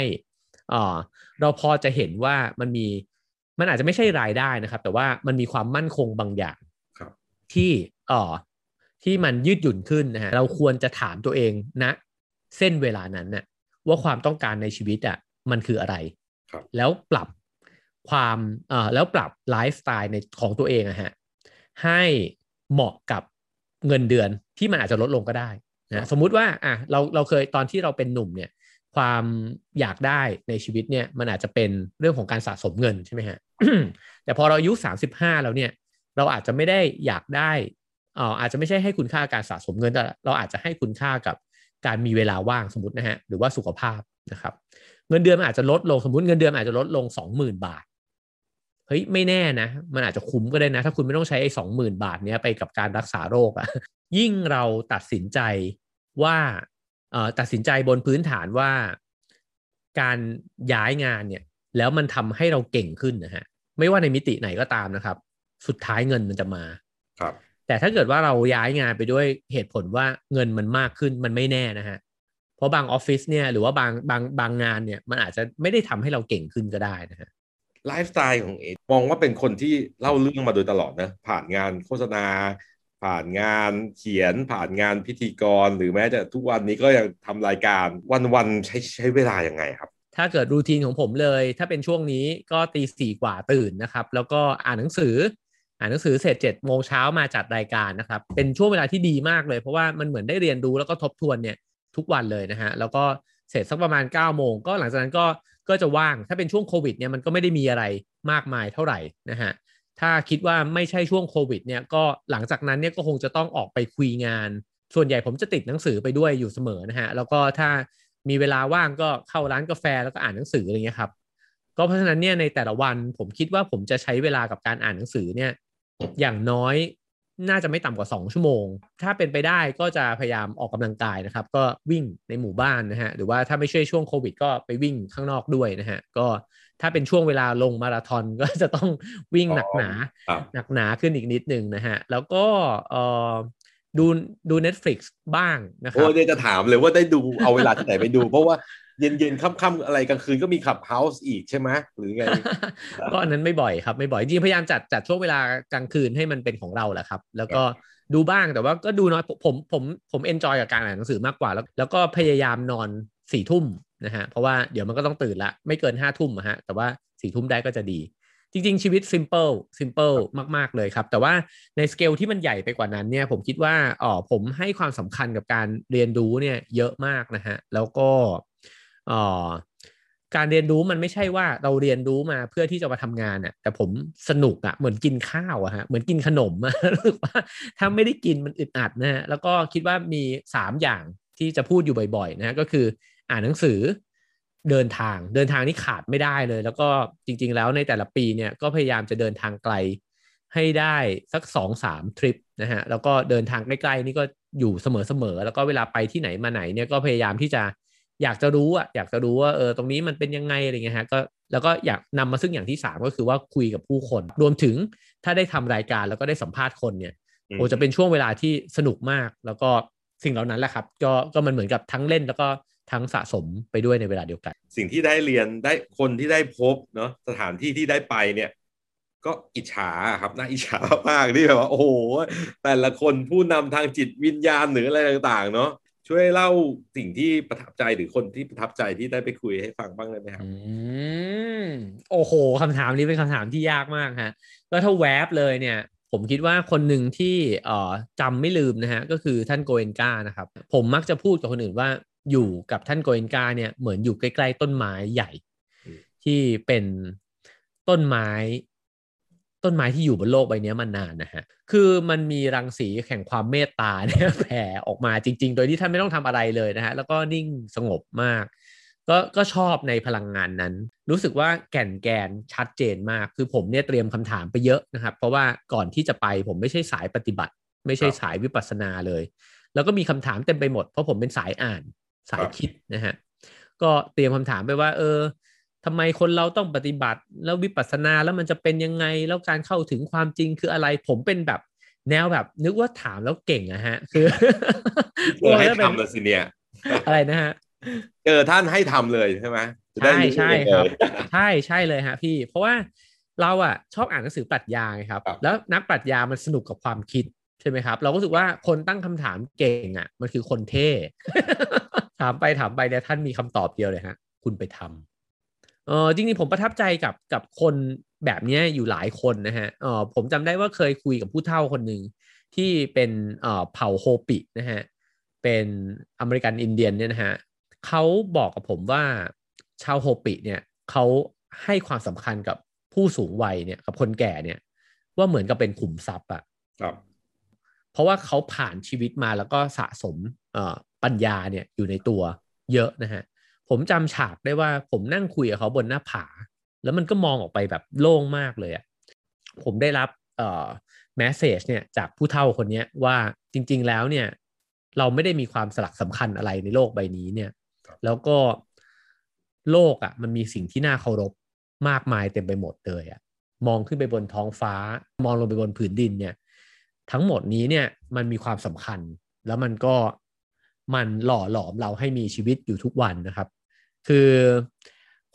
อ่าเราพอจะเห็นว่ามันมี มันอาจจะไม่ใช่รายได้นะครับ แต่ว่ามันมีความมั่นคงบางอย่างที่เอ่อที่มันยืดหยุ่นขึ้นนะฮะเราควรจะถามตัวเองนะ เส้นเวลานั้นนะ่ะว่าความต้องการในชีวิตอะ่ะมันคืออะไรรแล้วปรับความเอ่อแล้วปรับไลฟ์สไตล์ในของตัวเองอะฮะให้เหมาะกับเงินเดือนที่มันอาจจะลดลงก็ได้นะสมมุติว่าอะเราเราเคยตอนที่เราเป็นหนุ่มเนี่ย ความอยากได้ในชีวิตเนี่ยมันอาจจะเป็นเรื่องของการสะสมเงินใช่ไหมฮะ แต่พอเราอายุสามสิบห้าแล้วเนี่ยเราอาจจะไม่ได้อยากได้อ่าอาจจะไม่ใช่ให้คุณค่าการสะสมเงินแต่เราอาจจะให้คุณค่ากับการมีเวลาว่างสมมตินะฮะหรือว่าสุขภาพนะครับ เงินเดือนมันอาจจะลดลงสมมติเงินเดือนอาจจะลดลงสองหมื่นบาทเฮ้ยไม่แน่นะ มันอาจจะคุ้มก็ได้นะ ถ้าคุณไม่ต้องใช้ไอ้สองหมื่นบาทเนี้ยไปกับการรักษาโรคอะยิ่งเราตัดสินใจว่าตัดสินใจบนพื้นฐานว่า การย้ายงานเนี่ย แล้วมันทำให้เราเก่งขึ้นนะฮะไม่ว่าในมิติไหนก็ตามนะครับ สุดท้ายเงินมันจะมาครับ แต่ถ้าเกิดว่าเราย้ายงานไปด้วยเหตุผลว่าเงินมันมากขึ้นมันไม่แน่นะฮะเพราะบางออฟฟิศเนี่ยหรือว่าบางบางบางงานเนี่ยมันอาจจะไม่ได้ทำให้เราเก่งขึ้นก็ได้นะฮะไลฟ์สไตล์ของเอมองว่าเป็นคนที่เล่าเรื่องมาโดยตลอดนะผ่านงานโฆษณา ผ่านงานเขียน ผ่านงานพิธีกร หรือแม้จะทุกวันนี้ก็ยังทำรายการวันๆใช้ใช้เวลาอย่างไงครับ ถ้าเกิดรูทีนของผมเลย ถ้าเป็นช่วงนี้ก็ตีสี่กว่าตื่นนะครับ แล้วก็อ่านหนังสือ อ่านหนังสือเสร็จเจ็ดโมงเช้ามาจัดรายการนะครับ เป็นช่วงเวลาที่ดีมากเลยเพราะว่ามันเหมือนได้เรียนรู้แล้วก็ทบทวนเนี่ยทุกวันเลยนะฮะแล้วก็เสร็จสักประมาณ9ก้าโมงก็หลังจากนั้นก็ก็จะว่างถ้าเป็นช่วงโควิดเนี่ยมันก็ไม่ได้มีอะไรมากมายเท่าไหร่นะฮะถ้าคิดว่าไม่ใช่ช่วงโควิดเนี่ยก็หลังจากนั้นเนี่ยก็คงจะต้องออกไปคุยงาน ส่วนใหญ่ผมจะติดหนังสือไปด้วยอยู่เสมอนะฮะแล้วก็ถ้า มีเวลาว่างก็เข้าร้านกาแฟแล้วก็อ่านหนังสืออะไรเงี้ยครับ ก็เพราะฉะนั้นเนี่ยในแต่ละวันผมคิดว่าผมจะใช้เวลากับการอ่านหนังสือเนี่ยอย่างน้อยน่าจะไม่ต่ำกว่า 2 ชั่วโมง ถ้าเป็นไปได้ก็จะพยายามออกกำลังกายนะครับ ก็วิ่งในหมู่บ้านนะฮะ หรือว่าถ้าไม่ใช่ช่วงโควิด ก็ไปวิ่งข้างนอกด้วยนะฮะ ก็ถ้าเป็นช่วงเวลาลงมาราธอนก็จะต้องวิ่งหนักหนา หนักหนาขึ้นอีกนิดหนึ่งนะฮะ แล้วก็เออ ดูดู Netflix บ้างนะครับโอ้จะถามเลยว่าได้ดูเอาเวลาที่ไหนไปดู เพราะว่าเย็นๆค่ำๆอะไรกลางคืนก็มี Clubhouse อีกใช่ไหมหรือไง ก็อันนั้นไม่บ่อยครับไม่บ่อยจริงพยายามจัดจัดช่วงเวลากลางคืนให้มันเป็นของเราแหละครับ แล้วก็ดูบ้างแต่ว่าก็ดูน้อยผมผมผม enjoy กับการอ่านหนังสือมากกว่าแล้ว แล้วก็พยายามนอนสี่ทุ่มนะฮะเพราะว่าเดี๋ยวมันก็ต้องตื่นละไม่เกินห้าทุ่มอะฮะแต่ว่าสี่ทุ่มได้ก็จะดี จริง ๆ ชีวิตซิมเพิลซิมเพิลมาก ๆ เลยครับ แต่ว่าในสเกลที่มันใหญ่ไปกว่านั้นเนี่ยผมคิดว่าอ๋อผมให้ความสำคัญกับการเรียนรู้เนี่ยเยอะมากนะฮะ แล้วก็อ๋อการเรียนรู้มันไม่ใช่ว่าเราเรียนรู้มาเพื่อที่จะมาทำงานอะ่ะแต่ผมสนุกอะ่ะเหมือนกินข้าวอะฮะเหมือนกินขนมอะรู้สึกว่าถ้าไม่ได้กินมันอึดอัดนะฮะแล้วก็คิดว่ามีสามอย่างที่จะพูดอยู่บ่อยๆนะก็คืออ่านหนังสือ เดินทางเดินทางนี่ขาดไม่ได้เลย แล้วก็จริง ๆ แล้วในแต่ละปีเนี่ยก็พยายามจะเดินทางไกลให้ได้สักสองสามทริปนะฮะแล้วก็เดินทางใกล้ๆนี่ก็อยู่เสมอๆแล้วก็เวลาไปที่ไหนมาไหนเนี่ยก็พยายามที่จะอยากจะรู้อะอยากจะรู้ว่าเออตรงนี้มันเป็นยังไงอะไรเงี้ยฮะก็แล้วก็อยากนำมาซึ่งอย่างที่สามก็คือว่าคุยกับผู้คน รวมถึงถ้าได้ทำรายการแล้วก็ได้สัมภาษณ์คนเนี่ยอืมโอ้จะเป็นช่วงเวลาที่สนุกมาก แล้วก็สิ่งเหล่านั้นแหละครับ ก็ก็มันเหมือนกับทั้งเล่นแล้วก็ ทั้งสะสมไปด้วยในเวลาเดียวกัน สิ่งที่ได้เรียนได้คนที่ได้พบเนาะสถานที่ที่ได้ไปเนี่ยก็อิจฉาครับน่าอิจฉามากที่แบบว่าโอ้โหแต่ละคนผู้นำทางจิตวิญญาณหรืออะไรต่างๆ เนาะช่วยเล่าสิ่งที่ประทับใจหรือคนที่ประทับใจที่ได้ไปคุยให้ฟังบ้างได้ไหมครับอืมโอ้โหคำถามนี้เป็นคำถามที่ยากมากฮะก็ถ้าแวบเลยเนี่ย ผมคิดว่าคนหนึ่งที่เอ่อจำไม่ลืมนะฮะก็คือท่านโกเอนกานะครับ ผมมักจะพูดกับคนอื่นว่า อยู่กับท่านโกเอนกาเนี่ยเหมือนอยู่ใกล้ๆต้นไม้ใหญ่อืมที่เป็นต้นไม้ ต้นไม้ที่อยู่บนโลกใบนี้มานานนะฮะคือมันมีรังสีแห่งความเมตตาเนี่ยแผ่ออกมาจริง ๆ โดยที่ท่านไม่ต้องทำอะไรเลยนะฮะแล้วก็นิ่งสงบมาก ก็ก็ชอบในพลังงานนั้น รู้สึกว่าแก่นแกนชัดเจนมาก คือผมเนี่ยเตรียมคำถามไปเยอะนะครับ เพราะว่าก่อนที่จะไปผมไม่ใช่สายปฏิบัติ ไม่ใช่ครับสายวิปัสสนาเลย แล้วก็มีคำถามเต็มไปหมดเพราะผมเป็นสายอ่าน สายครับคิดนะฮะก็เตรียมคำถามไปว่า เออทำไมคนเราต้องปฏิบัติ แล้ววิปัสสนาแล้วมันจะเป็นยังไงแล้วการเข้าถึงความจริงคืออะไรผมเป็นแบบแนวแบบนึกว่าถามแล้วเก่งอะฮะ คือเออให้แล้วเป็นทำเลยสิเนี่ย อะไรนะฮะเจอท่านให้ทำเลยใช่ไหมจะได้ใช่รู้ใช่ครับเลยใช่ใช่เลยฮะพี่ เพราะว่าเราอะชอบอ่านหนังสือปรัชญาไงครับครับ แล้วนักปรัชญามันสนุกกับความคิดใช่ไหมครับ เราก็รู้สึกว่าคนตั้งคำถามเก่งอะมันคือคนเท่ ถามไปถามไปเนี่ยท่านมีคำตอบเดียวเลยฮะ คุณไปทำเออจริงๆผมประทับใจกับกับคนแบบเนี้ยอยู่หลายคนนะฮะเออผมจำได้ว่าเคยคุยกับผู้เฒ่าคนหนึ่งที่เป็นเอ่อเผ่าโฮปินะฮะเป็นอเมริกันอินเดียนเนี่ยนะฮะเขาบอกกับผมว่าชาวโฮปิเนี่ยเขาให้ความสำคัญกับผู้สูงวัยเนี่ยกับคนแก่เนี่ย ว่าเหมือนกับเป็นขุมทรัพย์อะครับ เพราะว่าเขาผ่านชีวิตมาแล้วก็สะสมเอ่อ ปัญญาเนี่ยอยู่ในตัวเยอะนะฮะผมจำฉากได้ว่าผมนั่งคุยกับเขาบนหน้าผา แล้วมันก็มองออกไปแบบโล่งมากเลยอะผมได้รับเอ่อแมสเซจเนี่ยจากผู้เฒ่าคนเนี้ยว่าจริง ๆแล้วเนี่ย เราไม่ได้มีความสลักสำคัญอะไรในโลกใบนี้เนี่ย แล้วก็โลกอะ่ะ มันมีสิ่งที่น่าเคารพมากมายเต็มไปหมดเลยอะ่ะมองขึ้นไปบนท้องฟ้า มองลงไปบนผืนดินเนี่ย ทั้งหมดนี้เนี่ยมันมีความสำคัญ แล้วมันก็ มันหล่อหลอมเราให้มีชีวิตอยู่ทุกวันนะครับ คือ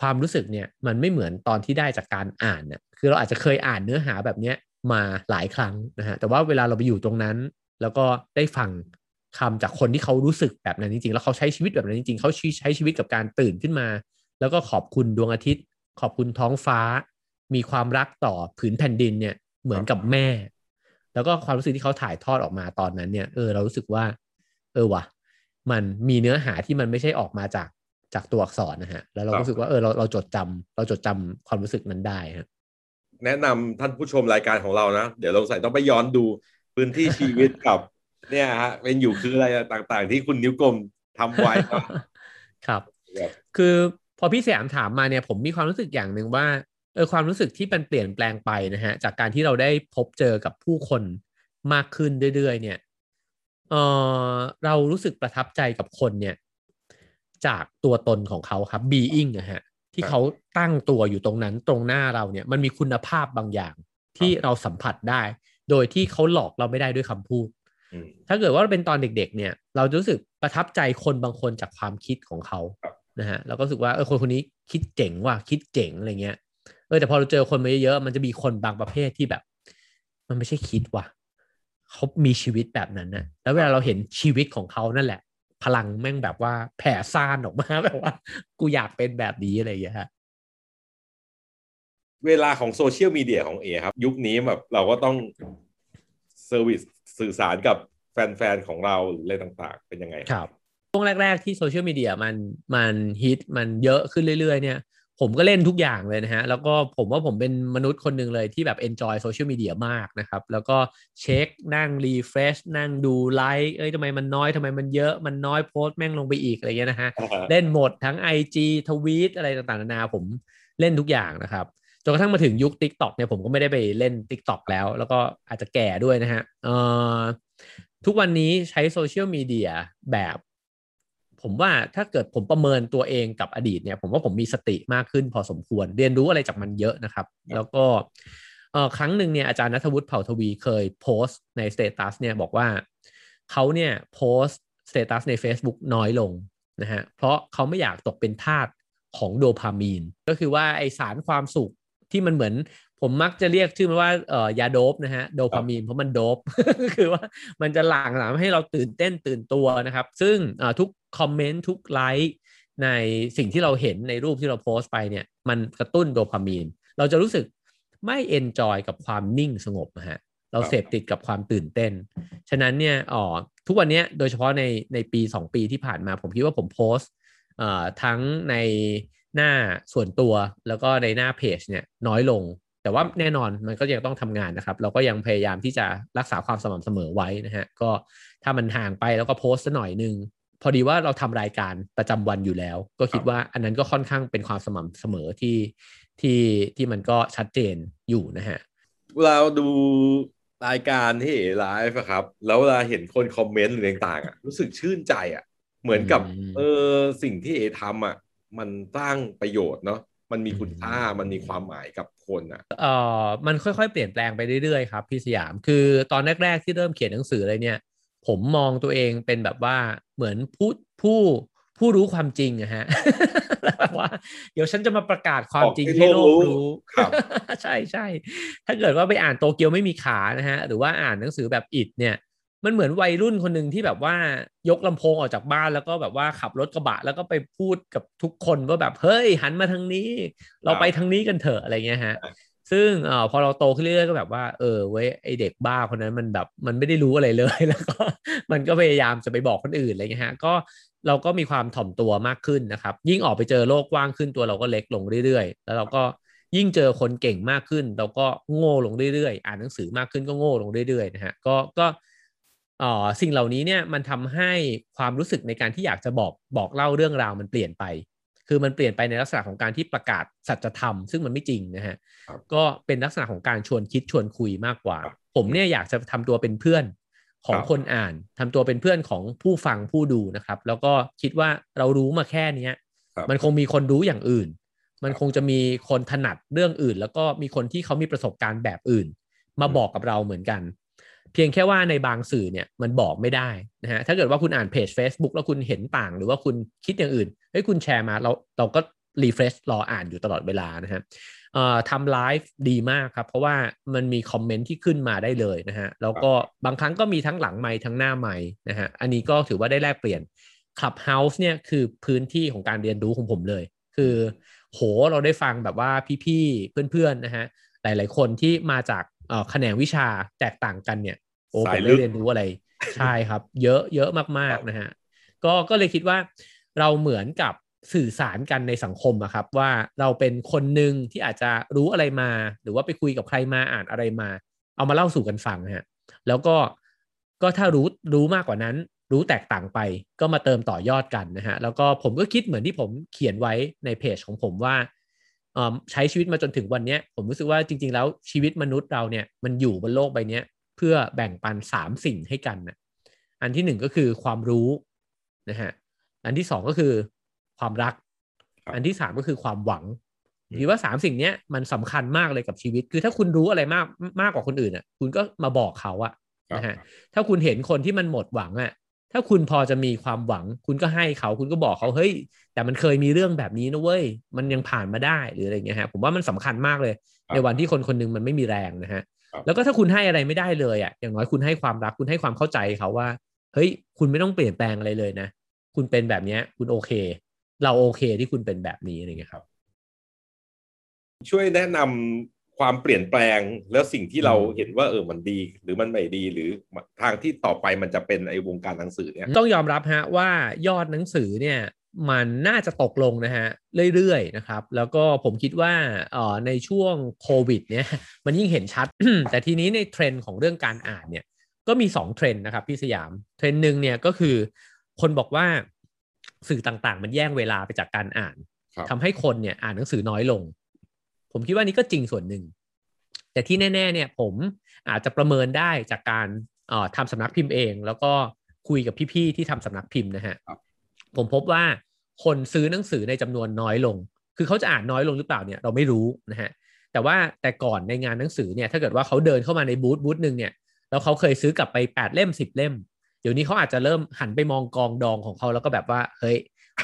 ความรู้สึกเนี่ยมันไม่เหมือนตอนที่ได้จากการอ่านเนี่ยคือเราอาจจะเคยอ่านเนื้อหาแบบเนี้ยมาหลายครั้งนะฮะแต่ว่าเวลาเราไปอยู่ตรงนั้น แล้วก็ได้ฟังคำจากคนที่เขารู้สึกแบบนั้นจริงๆ แล้วเขาใช้ชีวิตแบบนั้นจริงๆ เขาใช้ชีวิตกับการตื่นขึ้นมา แล้วก็ขอบคุณดวงอาทิตย์ ขอบคุณท้องฟ้า มีความรักต่อผืนแผ่นดินเนี่ยเหมือนกับแม่ แล้วก็ความรู้สึกที่เขาถ่ายทอดออกมาตอนนั้นเนี่ยเออเรารู้สึกว่า เออว่ะ มันมีเนื้อหาที่มันไม่ใช่ออกมาจากจากตัวอักษรนะฮะ แล้วเราครับรู้สึกว่าเออเราเราจดจำเราจดจำความรู้สึกนั้นได้ฮะแนะนำท่านผู้ชมรายการของเรานะ เดี๋ยวเราใส่ต้องไปย้อนดูพื้นที่ชีวิตกับ เนี่ยฮะเป็นอยู่คืออะไรต่างๆ ที่คุณนิ้วกลมทำไว้เนอะครับแบบคือพอพี่สยามถามมาเนี่ยผมมีความรู้สึกอย่างหนึ่งว่าเออความรู้สึกที่มันเปลี่ยนแปลงไปนะฮะจากการที่เราได้พบเจอกับผู้คนมากขึ้นเรื่อยๆ เนี่ย เออเรารู้สึกประทับใจกับคนเนี่ย จากตัวตนของเขาครับ being นะฮะ ที่เขาตั้งตัวอยู่ตรงนั้นตรงหน้าเราเนี่ย มันมีคุณภาพบางอย่างที่เราสัมผัสได้ โดยที่เขาหลอกเราไม่ได้ด้วยคำพูดอืมถ้าเกิดว่าเป็นตอนเด็ก ๆ เนี่ย เราจะรู้สึกประทับใจคนบางคนจากความคิดของเขาครับนะฮะเราก็รู้สึกว่าเออคนคนนี้คิดเจ๋งว่ะคิดเจ๋งอะไรเงี้ยเออแต่พอเราเจอคนมาเยอะๆมันจะมีคนบางประเภทที่แบบ มันไม่ใช่คิดว่ะ เขามีชีวิตแบบนั้นนะแล้วเวลาเราเห็นชีวิตของเขานั่นแหละ พลังแม่งแบบว่าแผ่ซ่านออกมาแบบว่า กูอยากเป็นแบบนี้อะไรอย่างเงี้ยฮะเวลาของโซเชียลมีเดียของเอครับ ยุคนี้แบบเราก็ต้อง service สื่อสารกับแฟนๆของเราหรืออะไรต่างๆ เป็นยังไงครับช่วงแรก ๆ ที่โซเชียลมีเดียมันมันฮิตมันเยอะขึ้นเรื่อย ๆ เนี่ย ผมก็เล่นทุกอย่างเลยนะฮะ แล้วก็ผมว่าผมเป็นมนุษย์คนหนึ่งเลยที่แบบ enjoy โซเชียลมีเดียมากนะครับ แล้วก็เช็คนั่ง refresh นั่งดูไลค์เอ้ยทำไมมันน้อยทำไมมันเยอะมันน้อยโพสต์แม่งลงไปอีกอะไรเงี้ยนะฮะ เล่นหมดทั้ง IG ทวีตอะไรต่างๆนานาผมเล่นทุกอย่างนะครับจนกระทั่งมาถึงยุค Tik t o อกเนี่ยผมก็ไม่ได้ไปเล่น TikTok แล้ว แล้วก็อาจจะแก่ด้วยนะฮะเอ่อทุกวันนี้ใช้โซเชียลมีเดียแบบ ผผมว่าถ้าเกิดผมประเมินตัวเองกับอดีตเนี่ย ผมว่าผมมีสติมากขึ้นพอสมควร เรียนรู้อะไรจากมันเยอะนะครับ แล้วก็เออครั้งหนึ่งเนี่ยอาจารย์ณัฐวุฒิเผ่าทวีเคยโพสต์ใน status เนี่ยบอกว่าเขาเนี่ยโพสต์ status ใน Facebook น้อยลงนะฮะเพราะเขาไม่อยากตกเป็นทาสของโดพามีน ก็คือว่าไอ้สารความสุขที่มันเหมือนผมมักจะเรียกชื่อมันว่าเอ่อยาโด๊ปนะฮะโดพามีนเพราะมันโด๊ปคือว่ามันจะหลั่งหลังให้เราตื่นเต้นตื่นตัวนะครับ ซึ่งทุก คอมเมนต์ทุกไลค์ในสิ่งที่เราเห็นในรูปที่เราโพสต์ไปเนี่ย มันกระตุ้นโดพามีน เราจะรู้สึกไม่ enjoy กับความนิ่งสงบนะฮะเราเสพติดกับความตื่นเต้น ฉะนั้นเนี่ยอ๋อทุกวันนี้โดยเฉพาะในในปี 2 ปีที่ผ่านมาผมคิดว่าผมโพสต์ทั้งในหน้าส่วนตัวแล้วก็ในหน้าเพจเนี่ยน้อยลง แต่ว่าแน่นอนมันก็ยังต้องทำงานนะครับ เราก็ยังพยายามที่จะรักษาความสม่ำเสมอไว้นะฮะก็ถ้ามันห่างไปแล้วก็โพสต์หน่อยนึง พอดีว่าเราทำรายการประจำวันอยู่แล้ว ก็คิดว่าอันนั้นก็ค่อนข้างเป็นความสม่ำเสมอที่ที่ที่มันก็ชัดเจนอยู่นะฮะเราดูรายการที่ไลฟ์ครับ แล้วเวลาเห็นคนคอมเมนต์หรือต่างๆอะรู้สึกชื่นใจอะ เหมือนกับเออสิ่งที่เอทำอะ มันสร้างประโยชน์เนาะมันมีคุณค่ามันมีความหมายกับคนอะเออมันค่อยๆ เปลี่ยนแปลงไปเรื่อยๆครับพี่สยามคือตอนแรกๆที่เริ่มเขียนหนังสืออะไรเนี่ย ผมมองตัวเองเป็นแบบว่าเหมือนผู้ผู้ผู้รู้ความจริงอะฮะแบบว่า เดี๋ยวฉันจะมาประกาศความจริงให้โลกรู้ใช่ใช่ถ้าเกิดว่าไปอ่านโตเกียวไม่มีขานะฮะ หรือว่าอ่านหนังสือแบบอิดเนี่ยมันเหมือนวัยรุ่นคนหนึ่งที่แบบว่ายกลำโพงออกจากบ้านแล้วก็แบบว่าขับรถกระบะแล้วก็ไปพูดกับทุกคนว่าแบบเฮ้ยหันมาทางนี้ เราไปทางนี้กันเถอะอะไรเงี้ยฮะ ซึ่งอพอเราโตขึ้นเรื่อยๆก็แบบว่า เออเว้ยไอเด็กบ้าคนนั้นมันแบบมันไม่ได้รู้อะไรเลยแล้วก็มันก็พยายามจะไปบอกคนอื่นอะไรเงี้ยฮะก็เราก็มีความถ่อมตัวมากขึ้นนะครับ ยิ่งออกไปเจอโลกกว้างขึ้นตัวเราก็เล็กลงเรื่อยๆ แล้วเราก็ยิ่งเจอคนเก่งมากขึ้น เราก็โง่ลงเรื่อยๆ อ่านหนังสือมากขึ้นก็โง่ลงเรื่อยๆนะฮะก็ก็อ๋อสิ่งเหล่านี้เนี่ยมันทำให้ความรู้สึกในการที่อยากจะบอกบอกเล่าเรื่องราวมันเปลี่ยนไป คือมันเปลี่ยนไปในลักษณะของการที่ประกาศสัจธรรม ซึ่งมันไม่จริงนะฮะก็เป็นลักษณะของการชวนคิดชวนคุยมากกว่า ผมเนี่ยอยากจะทำตัวเป็นเพื่อนของคนอ่านทำตัวเป็นเพื่อนของผู้ฟังผู้ดูนะครับ แล้วก็คิดว่าเรารู้มาแค่เนี้ยมันคงมีคนรู้อย่างอื่น มันคงจะมีคนถนัดเรื่องอื่น แล้วก็มีคนที่เขามีประสบการณ์แบบอื่น มาบอกกับเราเหมือนกัน เพียงแค่ว่าในบางสื่อเนี่ยมันบอกไม่ได้นะฮะถ้าเกิดว่าคุณอ่านเพจ Facebook แล้วคุณเห็นต่าง หรือว่าคุณคิดอย่างอื่นเฮ้ยคุณแชร์มาเราเราก็ refresh รออ่านอยู่ตลอดเวลานะฮะทำไลฟ์ดีมากครับ เพราะว่ามันมีคอมเมนต์ที่ขึ้นมาได้เลยนะฮะแล้วก็บางครั้งก็มีทั้งหลังไม้ทั้งหน้าไม้นะฮะอันนี้ก็ถือว่าได้แลกเปลี่ยน Clubhouse เนี่ยคือพื้นที่ของการเรียนรู้ของผมเลย คือโหเราได้ฟังแบบว่าพี่ๆเพื่อนๆนะฮะหลายๆคนที่มาจาก แขนงวิชาแตกต่างกันเนี่ย โอ้ผมได้เรียนรู้อะไร ใช่ครับ เยอะเยอะมากๆนะฮะก็ก็เลยคิดว่าเราเหมือนกับสื่อสารกันในสังคมอะครับ ว่าเราเป็นคนหนึ่งที่อาจจะรู้อะไรมา หรือว่าไปคุยกับใครมาอ่านอะไรมา เอามาเล่าสู่กันฟังฮะแล้วก็ก็ถ้ารู้รู้มากกว่านั้น รู้แตกต่างไป ก็มาเติมต่อยอดกันนะฮะแล้วก็ผมก็คิดเหมือนที่ผมเขียนไว้ในเพจของผมว่า ใช้ชีวิตมาจนถึงวันนี้ผมรู้สึกว่าจริง ๆ แล้วชีวิตมนุษย์เราเนี่ยมันอยู่บนโลกใบนี้เพื่อแบ่งปันสามสิ่งให้กันนะอันที่หนึ่งก็คือความรู้นะฮะอันที่สองก็คือความรัก อันที่สามก็คือความหวังคิดว่าสามสิ่งนี้มันสำคัญมากเลยกับชีวิต คือถ้าคุณรู้อะไรมากมากกว่าคนอื่นอะ คุณก็มาบอกเขาอะนะฮะถ้าคุณเห็นคนที่มันหมดหวังอะ ถ้าคุณพอจะมีความหวัง คุณก็ให้เขาคุณก็บอกเขาเฮ้ย แต่มันเคยมีเรื่องแบบนี้นะเว้ย มันยังผ่านมาได้หรืออะไรเงี้ยฮะผมว่ามันสำคัญมากเลย ในวันที่คนคนนึงมันไม่มีแรงนะฮะแล้วก็ถ้าคุณให้อะไรไม่ได้เลยอะอย่างน้อยคุณให้ความรักคุณให้ความเข้าใจเขาว่า เฮ้ย คุณไม่ต้องเปลี่ยนแปลงอะไรเลยนะ คุณเป็นแบบนี้คุณโอเค เราโอเคที่คุณเป็นแบบนี้อะไรเงี้ยครับ ช่วยแนะนำ ความเปลี่ยนแปลงแล้วสิ่งที่เราเห็นว่าเออมันดี หรือมันไม่ดีหรือทางที่ต่อไปมันจะเป็นไอ้วงการหนังสือเนี่ยต้องยอมรับฮะว่ายอดหนังสือเนี่ยมันน่าจะตกลงนะฮะเรื่อยๆนะครับ แล้วก็ผมคิดว่าเอ่อในช่วงโควิดเนี่ยมันยิ่งเห็นชัด แต่ทีนี้ในเทรนด์ของเรื่องการอ่านเนี่ยก็มี 2 เทรนด์นะครับพี่สยามเทรนด์หนึ่งเนี่ยก็คือ คนบอกว่าสื่อต่างๆ มันแย่งเวลาไปจากการอ่านทำให้คนเนี่ยอ่านหนังสือน้อยลง ผมคิดว่านี้ก็จริงส่วนหนึ่ง แต่ที่แน่ ๆ เนี่ย ผมอาจจะประเมินได้จากการทำสำนักพิมพ์เอง แล้วก็คุยกับพี่ๆที่ทำสำนักพิมพ์นะฮะผมพบว่าคนซื้อหนังสือในจำนวนน้อยลง คือเขาจะอ่านน้อยลงหรือเปล่าเนี่ยเราไม่รู้นะฮะแต่ว่าแต่ก่อนในงานหนังสือเนี่ยถ้าเกิดว่าเขาเดินเข้ามาในบูธบูธหนึ่งเนี่ยแล้วเขาเคยซื้อกลับไป 8 เล่ม 10 เล่ม เดี๋ยวนี้เขาอาจจะเริ่มหันไปมองกองดองของเขาแล้วก็แบบว่าเฮ้ย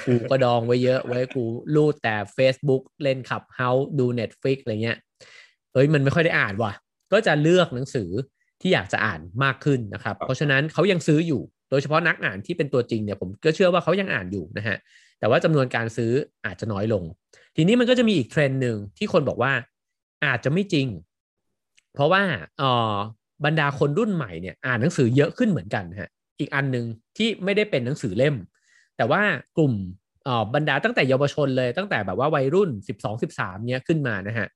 กูก็ดองไว้เยอะไว้กูรูดแต่ Facebook เล่นขับเฮาดู Netflix อะไรเงี้ยเฮ้ยมันไม่ค่อยได้อ่านว่ะ ก็จะเลือกหนังสือที่อยากจะอ่านมากขึ้นนะครับ เพราะฉะนั้นเขายังซื้ออยู่ โดยเฉพาะนักอ่านที่เป็นตัวจริงเนี่ยผมก็เชื่อว่าเขายังอ่านอยู่นะฮะแต่ว่าจำนวนการซื้ออาจจะน้อยลง ทีนี้มันก็จะมีอีกเทรนด์หนึ่งที่คนบอกว่าอาจจะไม่จริง เพราะว่าเออบรรดาคนรุ่นใหม่เนี่ยอ่านหนังสือเยอะขึ้นเหมือนกันฮะอีกอันหนึ่งที่ไม่ได้เป็นหนังสือเล่ม แต่ว่ากลุ่มบรรดาตั้งแต่เยาวชนเลยตั้งแต่แบบว่าวัยรุ่น 12 13เนี้ยขึ้นมานะฮะ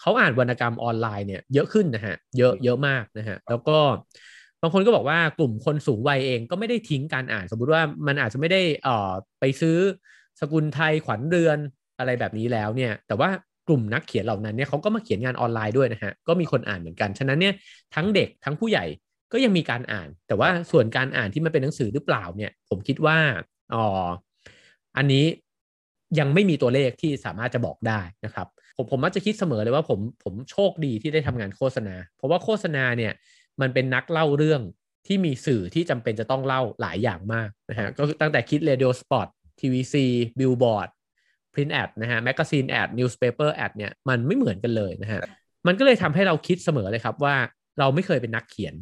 เขาอ่านวรรณกรรมออนไลน์เนี่ยเยอะขึ้นนะฮะเยอะเยอะมากนะฮะแล้วก็บางคนก็บอกว่ากลุ่มคนสูงวัยเองก็ไม่ได้ทิ้งการอ่าน สมมุติว่ามันอาจจะไม่ได้เอ่อไปซื้อสกุลไทยขวัญเรือนอะไรแบบนี้แล้วเนี่ย แต่ว่ากลุ่มนักเขียนเหล่านั้นเนี่ยเขาก็มาเขียนงานออนไลน์ด้วยนะฮะก็มีคนอ่านเหมือนกันฉะนั้นเนี่ยทั้งเด็กทั้งผู้ใหญ่ก็ยังมีการอ่าน แต่ว่าส่วนการอ่านที่มันเป็นหนังสือหรือเปล่าเนี่ย ผมคิดว่า อ๋ออันนี้ยังไม่มีตัวเลขที่สามารถจะบอกได้นะครับ ผมผมมักจะคิดเสมอเลยว่าผมผมโชคดีที่ได้ทำงานโฆษณา เพราะว่าโฆษณาเนี่ยมันเป็นนักเล่าเรื่องที่มีสื่อที่จำเป็นจะต้องเล่าหลายอย่างมากนะฮะก็ตั้งแต่คิด radio spot TVC billboard print ad นะฮะ magazine ad newspaper ad เนี่ยมันไม่เหมือนกันเลยนะฮะมันก็เลยทำให้เราคิดเสมอเลยครับว่าเราไม่เคยเป็นนักเขียน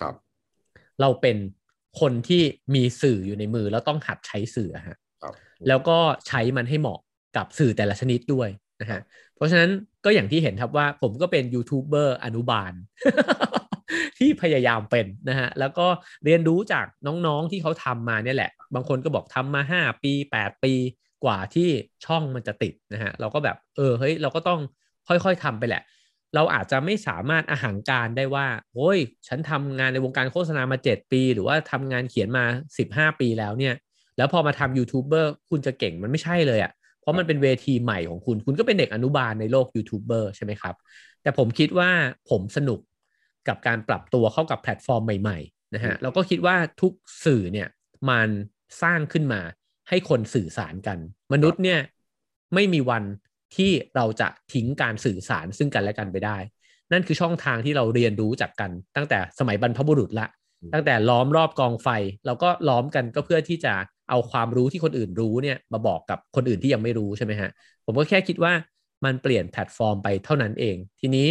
ครับ เราเป็น คนที่มีสื่ออยู่ในมือแล้วต้องหัดใช้สื่อฮะแล้วก็ใช้มันให้เหมาะกับสื่อแต่ละชนิดด้วยนะฮะเพราะฉะนั้นก็อย่างที่เห็นครับว่าผมก็เป็นยูทูบเบอร์อนุบาล ที่พยายามเป็นนะฮะแล้วก็เรียนรู้จากน้องๆที่เขาทำมาเนี่ยแหละ บางคนก็บอกทำมาห้าปีแปดปีกว่าที่ช่องมันจะติดนะฮะเราก็แบบเออเฮ้ยเราก็ต้องค่อยๆทำไปแหละ เราอาจจะไม่สามารถอหังการได้ว่าโอ้ยฉันทำงานในวงการโฆษณามา 7 ปี หรือว่าทำงานเขียนมา 15 ปีแล้วเนี่ย แล้วพอมาทำยูทูบเบอร์คุณจะเก่งมันไม่ใช่เลยอะ่ะเพราะมันเป็นเวทีใหม่ของคุณ คุณก็เป็นเด็กอนุบาลในโลกยูทูบเบอร์ใช่ไหมครับ แต่ผมคิดว่าผมสนุกกับการปรับตัวเข้ากับแพลตฟอร์มใหม่ๆนะฮะเราก็คิดว่าทุกสื่อเนี่ยมันสร้างขึ้นมาให้คนสื่อสารกัน มนุษย์เนี่ยไม่มีวัน ที่เราจะทิ้งการสื่อสารซึ่งกันและกันไปได้ นั่นคือช่องทางที่เราเรียนรู้จากกัน ตั้งแต่สมัยบรรพบุรุษละ ตั้งแต่ล้อมรอบกองไฟ เราก็ล้อมกันก็เพื่อที่จะเอาความรู้ที่คนอื่นรู้เนี่ยมาบอกกับคนอื่นที่ยังไม่รู้ใช่ไหมฮะ ผมก็แค่คิดว่ามันเปลี่ยนแพลตฟอร์มไปเท่านั้นเอง ทีนี้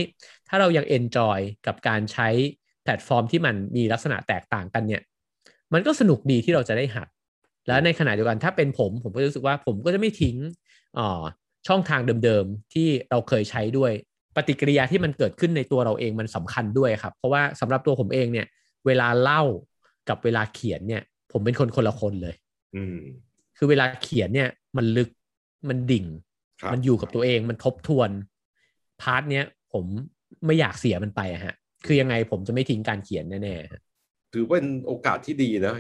ถ้าเรายัง enjoyกับการใช้แพลตฟอร์มที่มันมีลักษณะแตกต่างกันเนี่ย มันก็สนุกดีที่เราจะได้หัด แล้วในขณะเดียวกันถ้าเป็นผม ผมก็รู้สึกว่าผมก็จะไม่ทิ้งอ๋อ ช่องทางเดิมๆที่เราเคยใช้ด้วย ปฏิกิริยาที่มันเกิดขึ้นในตัวเราเองมันสำคัญด้วยครับ เพราะว่าสำหรับตัวผมเองเนี่ย เวลาเล่ากับเวลาเขียนเนี่ย ผมเป็นคนคนละคนเลย อืมคือเวลาเขียนเนี่ยมันลึกมันดิ่ง มันอยู่กับตัวเองมันทบทวน part เนี้ยผมไม่อยากเสียมันไปอะฮะ คือยังไงผมจะไม่ทิ้งการเขียนแน่ๆถือเป็นโอกาสที่ดีนะ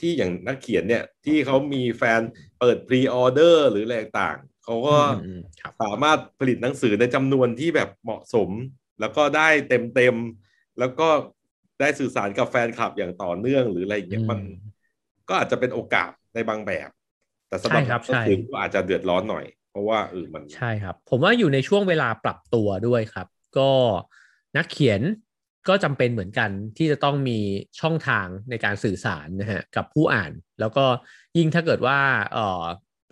ที่อย่างนักเขียนเนี่ยที่เขามีแฟนเปิด pre-order หรืออะไรต่าง เขาก็สามารถผลิตหนังสือในจำนวนที่แบบเหมาะสม แล้วก็ได้เติมเต็มแล้วก็ได้สื่อสารกับแฟนคลับอย่างต่อเนื่องหรืออะไรอย่างเงี้ยมันก็อาจจะเป็นโอกาสในบางแบบ แต่สำหรับก็คือก็อาจจะเดือดร้อนหน่อย เพราะว่าเออมันใช่ครับ ผมว่าอยู่ในช่วงเวลาปรับตัวด้วยครับ ก็นักเขียนก็จำเป็นเหมือนกันที่จะต้องมีช่องทางในการสื่อสารนะฮะกับผู้อ่าน แล้วก็ยิ่งถ้าเกิดว่าเออ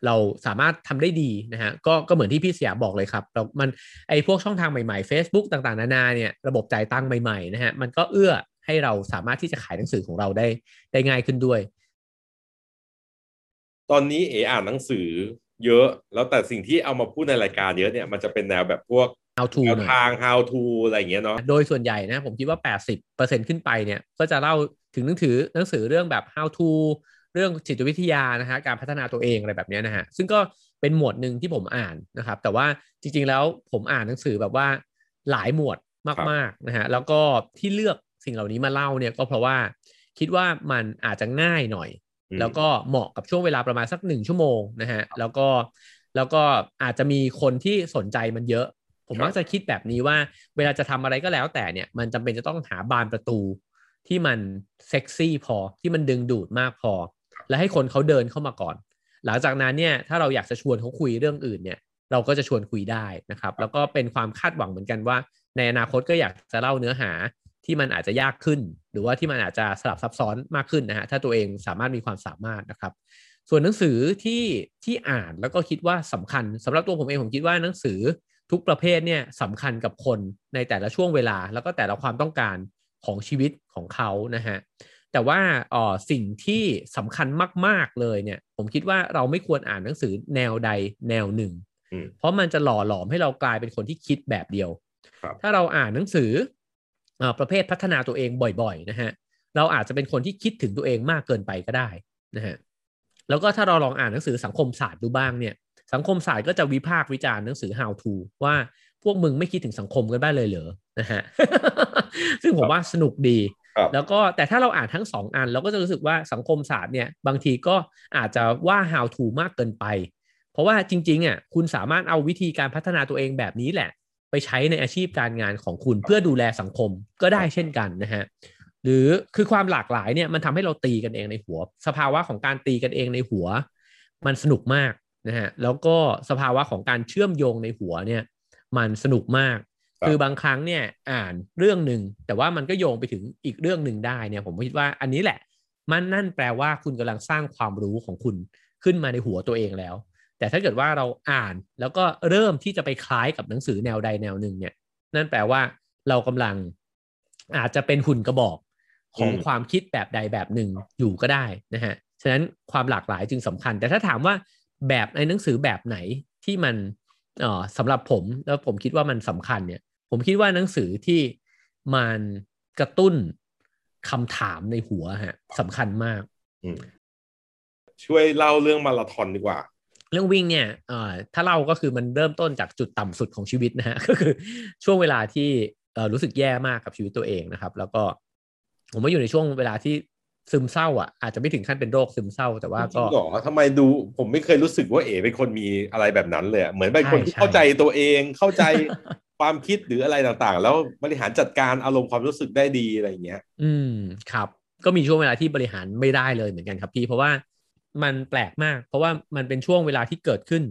เราสามารถทำได้ดีนะฮะก็ก็เหมือนที่พี่เสียบอกเลยครับเรามันไอพวกช่องทางใหม่ๆ Facebook ต่างๆ นานาเนี่ยระบบจ่ายตังค์ใหม่ๆนะฮะมันก็เอื้อให้เราสามารถที่จะขายหนังสือของเราได้ได้ง่ายขึ้นด้วย ตอนนี้เออ่านหนังสือเยอะแล้วแต่สิ่งที่เอามาพูดในรายการเยอะเนี่ยมันจะเป็นแนวแบบพวก how to ทาง how to อะไรอย่างเงี้ยเนาะโดยส่วนใหญ่นะผมคิดว่า 80%ขึ้นไปเนี่ยก็จะเล่าถึงหนังสือหนังสือเรื่องแบบ how to เรื่องจิตวิทยานะฮะการพัฒนาตัวเองอะไรแบบนี้นะฮะซึ่งก็เป็นหมวดหนึ่งที่ผมอ่านนะครับ แต่ว่าจริงๆแล้วผมอ่านหนังสือแบบว่าหลายหมวดมากๆนะฮะแล้วก็ที่เลือกสิ่งเหล่านี้มาเล่าเนี่ยก็เพราะว่าคิดว่ามันอาจจะง่ายหน่อย แล้วก็เหมาะกับช่วงเวลาประมาณสักหนึ่งชั่วโมงนะฮะแล้วก็แล้วก็อาจจะมีคนที่สนใจมันเยอะ ผมมักจะคิดแบบนี้ว่า เวลาจะทำอะไรก็แล้วแต่เนี่ย มันจำเป็นจะต้องหาบานประตูที่มันเซ็กซี่พอที่มันดึงดูดมากพอ และให้คนเขาเดินเข้ามาก่อน หลังจากนั้นเนี่ยถ้าเราอยากจะชวนเขาคุยเรื่องอื่นเนี่ยเราก็จะชวนคุยได้นะครับ แล้วก็เป็นความคาดหวังเหมือนกันว่า ในอนาคตก็อยากจะเล่าเนื้อหาที่มันอาจจะยากขึ้น หรือว่าที่มันอาจจะสลับซับซ้อนมากขึ้นนะฮะถ้าตัวเองสามารถมีความสามารถนะครับ ส่วนหนังสือที่ที่อ่านแล้วก็คิดว่าสำคัญสำหรับตัวผมเองผมคิดว่าหนังสือทุกประเภทเนี่ยสำคัญกับคนในแต่ละช่วงเวลา แล้วก็แต่ละความต้องการของชีวิตของเขานะฮะ แต่ว่าอ๋อสิ่งที่สำคัญมาก ๆ เลยเนี่ย ผมคิดว่าเราไม่ควรอ่านหนังสือแนวใดแนวหนึ่ง เพราะมันจะหล่อหลอมให้เรากลายเป็นคนที่คิดแบบเดียว ถ้าเราอ่านหนังสืออประเภทพัฒนาตัวเองบ่อย ๆ นะฮะ เราอาจจะเป็นคนที่คิดถึงตัวเองมากเกินไปก็ได้นะฮะ แล้วก็ถ้าเราลองอ่านหนังสือสังคมศาสตร์ดูบ้างเนี่ย สังคมศาสตร์ก็จะวิพากษ์วิจารณ์หนังสือ how to ว่าพวกมึงไม่คิดถึงสังคมกันบ้างเลยเหรอ นะฮะ ซึ่งผมว่าสนุกดี แล้วก็แต่ถ้าเราอ่านทั้งสองอัน เราก็จะรู้สึกว่าสังคมศาสตร์เนี่ยบางทีก็อาจจะว่า how to มากเกินไป เพราะว่าจริงๆอะคุณสามารถเอาวิธีการพัฒนาตัวเองแบบนี้แหละ ไปใช้ในอาชีพการงานของคุณเพื่อดูแลสังคมก็ได้เช่นกันนะฮะหรือคือความหลากหลายเนี่ยมันทำให้เราตีกันเองในหัว สภาวะของการตีกันเองในหัว มันสนุกมากนะฮะแล้วก็สภาวะของการเชื่อมโยงในหัวเนี่ยมันสนุกมาก คือบางครั้งเนี่ยอ่านเรื่องหนึ่งแต่ว่ามันก็โยงไปถึงอีกเรื่องหนึ่งได้เนี่ยผมคิดว่าอันนี้แหละ มันนั่นแปลว่าคุณกำลังสร้างความรู้ของคุณขึ้นมาในหัวตัวเองแล้ว แต่ถ้าเกิดว่าเราอ่านแล้วก็เริ่มที่จะไปคล้ายกับหนังสือแนวใดแนวหนึ่งเนี่ย นั่นแปลว่าเรากำลังอาจจะเป็นหุ่นกระบอกของความคิดแบบใดแบบหนึ่งอยู่ก็ได้นะฮะฉะนั้นความหลากหลายจึงสำคัญ แต่ถ้าถามว่าแบบในหนังสือแบบไหนที่มันเออสำหรับผมแล้วผมคิดว่ามันสำคัญเนี่ย ผมคิดว่าหนังสือที่มันกระตุ้นคำถามในหัวฮะสำคัญมาก ช่วยเล่าเรื่องมาราธอนดีกว่า เรื่องวิ่งเนี่ยเอ่อถ้าเล่าก็คือมันเริ่มต้นจากจุดต่ำสุดของชีวิตนะฮะก็คือช่วงเวลาที่เอ่อรู้สึกแย่มากกับชีวิตตัวเองนะครับ แล้วก็ผมว่าอยู่ในช่วงเวลาที่ซึมเศร้าอะอาจจะไม่ถึงขั้นเป็นโรคซึมเศร้า แต่ว่าก็หรอทำไมดูผมไม่เคยรู้สึกว่าเอ๋เป็นคนมีอะไรแบบนั้นเลยเหมือนเป็นคนที่เข้าใจตัวเองเข้าใจความคิดหรืออะไรต่างๆ แล้วบริหารจัดการอารมณ์ความรู้สึกได้ดีอะไรอย่างเงี้ย อืมครับ ก็มีช่วงเวลาที่บริหารไม่ได้เลยเหมือนกันครับพี่ เพราะว่ามันแปลกมาก เพราะว่ามันเป็นช่วงเวลาที่เกิดขึ้น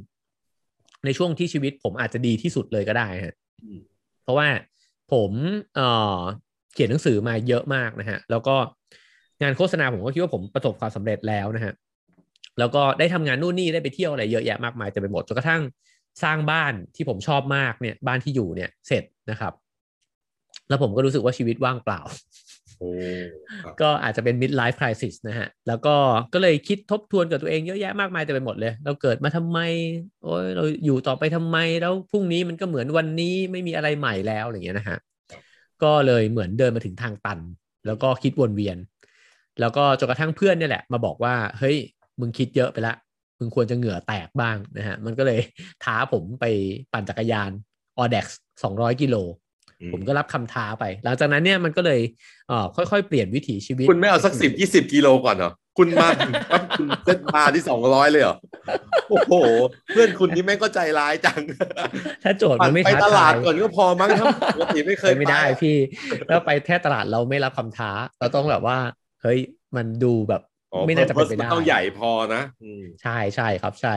ในช่วงที่ชีวิตผมอาจจะดีที่สุดเลยก็ได้ฮะเพราะว่าผมเอ่อเขียนหนังสือมาเยอะมากนะฮะ แล้วก็งานโฆษณาผมก็คิดว่าผมประสบความสำเร็จแล้วนะฮะแล้วก็ได้ทำงานนู่นนี่ได้ไปเที่ยวอะไรเยอะแยะมากมายจะไปหมดจนกระทั่ง สร้างบ้านที่ผมชอบมากเนี่ยบ้านที่อยู่เนี่ยเสร็จนะครับ แล้วผมก็รู้สึกว่าชีวิตว่างเปล่าก็อาจจะเป็น mid life crisis นะฮะ แล้วก็ก็เลยคิดทบทวนกับตัวเองเยอะแยะมากมายแต่ไปหมดเลย เราเกิดมาทำไม โอ้ยเราอยู่ต่อไปทำไม แล้วพรุ่งนี้มันก็เหมือนวันนี้ไม่มีอะไรใหม่แล้วอะไรเงี้ยนะฮะ ก็เลยเหมือนเดินมาถึงทางตัน แล้วก็คิดวนเวียน แล้วก็จนกระทั่งเพื่อนเนี่ยแหละ มาบอกว่า เฮ้ย มึงคิดเยอะไปละ มึงควรจะเหงื่อแตกบ้างนะฮะ มันก็เลยท้าผมไปปั่นจักรยานออเด็กซ์สองร้อยกิโล ผมก็รับคำท้าไป หลังจากนั้นเนี่ยมันก็เลยเอ่อค่อยๆ เปลี่ยนวิถีชีวิต คุณไม่เอาสักสิบยี่สิบกิโลก่อนเหรอ คุณมาปั๊บคุณเส้นมาที่สองร้อยเลยเหรอ โอ้โห เพื่อนคุณนี่แม่งก็ใจร้ายจัง ถ้าโจทย์มันไม่ไปตลาดก่อนก็พอมั้งครับปกติไม่เคยไม่ได้พี่ถ้าไปแค่ตลาดเราไม่รับคำท้า เราต้องแบบว่า เฮ้ยมันดูแบบ ไม่น่าจะเป็นไปได้ต้องใหญ่พอนะใช่ใช่ครับใช่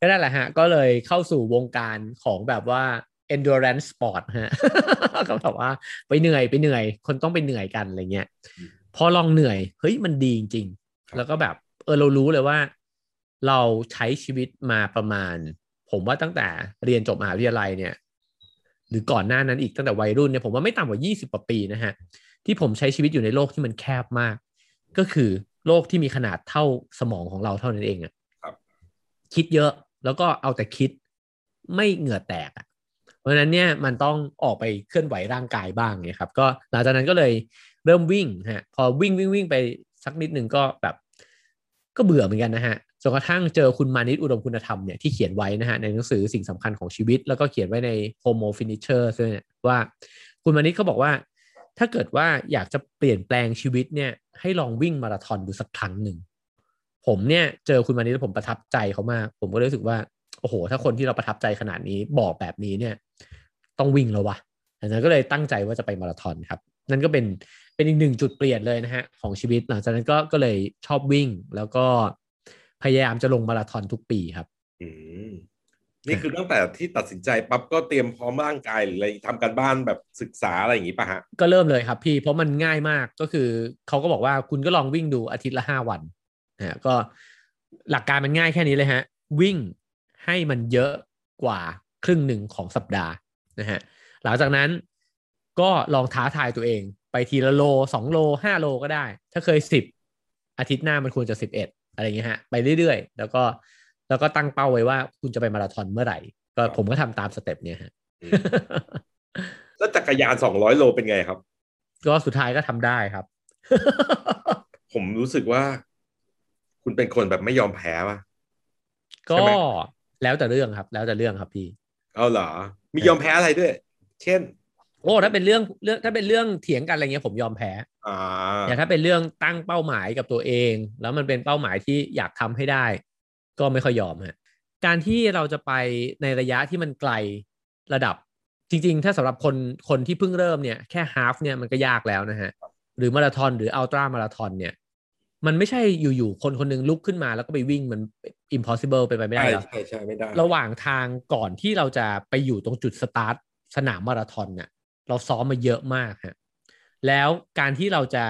ก็นั่นแหละฮะ ก็เลยเข้าสู่วงการของแบบว่า endurance sport ฮะเขาบอกว่าไปเหนื่อยไปเหนื่อย คนต้องไปเหนื่อยกันอะไรเงี้ยพอลองเหนื่อยเฮ้ยมันดีจริงๆ แล้วก็แบบเออเรารู้เลยว่า เราใช้ชีวิตมาประมาณ ผมว่าตั้งแต่เรียนจบมหาวิทยาลัยเนี่ย หรือก่อนหน้านั้นอีกตั้งแต่วัยรุ่นเนี่ยผมว่าไม่ต่ำกว่า 20กว่าปีนะฮะ ที่ผมใช้ชีวิตอยู่ในโลกที่มันแคบมาก ก็คือ โลกที่มีขนาดเท่าสมองของเราเท่านั้นเองอะ่ะคิดเยอะแล้วก็เอาแต่คิดไม่เหงื่อแตกอะ่ะเพราะฉะนั้นเนี่ยมันต้องออกไปเคลื่อนไหวร่างกายบ้างเนี่ยครับก็หลังจากนั้นก็เลยเริ่มวิ่งฮะพอวิ่งวิ่งวิ่งไปสักนิดหนึ่งก็แบบก็เบื่อเหมือนกันนะฮะจนกระทั่งเจอคุณมานิตอุดมคุณธรรมเนี่ยที่เขียนไว้นะฮะในหนังสือสิ่งสำคัญของชีวิต แล้วก็เขียนไว้ใน Homo Finisher เนี่ยว่า คุณมานิตเขาบอกว่า ถ้าเกิดว่าอยากจะเปลี่ยนแปลงชีวิตเนี่ย ให้ลองวิ่งมาราธอนดูสักครั้งหนึ่ง ผมเนี่ยเจอคุณมานิตแล้วผมประทับใจเขามาก ผมก็รู้สึกว่า โอ้โห ถ้าคนที่เราประทับใจขนาดนี้บอกแบบนี้เนี่ย ต้องวิ่งแล้ววะดังนั้นก็เลยตั้งใจว่าจะไปมาราธอนครับ นั่นก็เป็นเป็นอีกหนึ่งจุดเปลี่ยนเลยนะฮะของชีวิตหลังจากนั้นก็ก็เลยชอบวิ่งแล้วก็พยายามจะลงมาราธอนทุกปีครับ อืม นี่คือตั้งแต่ที่ตัดสินใจปั๊บก็เตรียมพร้อมร่างกายหรืออะไรทำการบ้านแบบศึกษาอะไรอย่างนี้ป่ะฮะ ก็เริ่มเลยครับพี่เพราะมันง่ายมากก็คือเขาก็บอกว่าคุณก็ลองวิ่งดูอาทิตย์ละห้าวันนะก็หลักการมันง่ายแค่นี้เลยฮะ วิ่งให้มันเยอะกว่าครึ่งหนึ่งของสัปดาห์นะฮะหลังจากนั้นก็ลองท้าทายตัวเอง ไปทีละโลสองโลห้าโลก็ได้ ถ้าเคยสิบอาทิตย์หน้ามันควรจะสิบเอ็ดอะไรอย่างเงี้ยฮะไปเรื่อยๆ แล้วก็ แล้วก็ตั้งเป้าไว้ว่าคุณจะไปมาราธอนเมื่อไหร่ ก็ผมก็ทำตามสเต็ปเนี้ยฮะแล้วจักรยานสองร้อยโลเป็นไงครับ ก็สุดท้ายก็ทำได้ครับ ผมรู้สึกว่า คุณเป็นคนแบบไม่ยอมแพ้ป่ะก็ใช่ไหมแล้วแต่เรื่องครับ แล้วแต่เรื่องครับพี่ เอาเหรอ มียอมแพ้อะไรด้วย เช่น โอ้ถ้าเป็นเรื่องเรื่องถ้าเป็นเรื่องเถียงกันอะไรเงี้ยผมยอมแพ้อ่าแต่ถ้าเป็นเรื่องตั้งเป้าหมายกับตัวเอง แล้วมันเป็นเป้าหมายที่อยากทำให้ได้ ก็ไม่ค่อยยอมฮะการที่เราจะไปในระยะที่มันไกลระดับ จริง ๆ ถ้าสำหรับคนคนที่เพิ่งเริ่มเนี่ยแค่ฮาฟเนี่ยมันก็ยากแล้วนะฮะหรือมาราธอนหรืออัลตร้ามาราธอนเนี่ย มันไม่ใช่อยู่ๆคนคนหนึงลุกขึ้นมาแล้วก็ไปวิ่งมัน impossible เป็นไปไม่ได้ใช่หรอกใช่ใช่ไม่ได้ ระหว่างทางก่อนที่เราจะไปอยู่ตรงจุดสตาร์ทสนามมาราธอนเนี่ยเราซ้อมมาเยอะมากฮะแล้วการที่เราจะ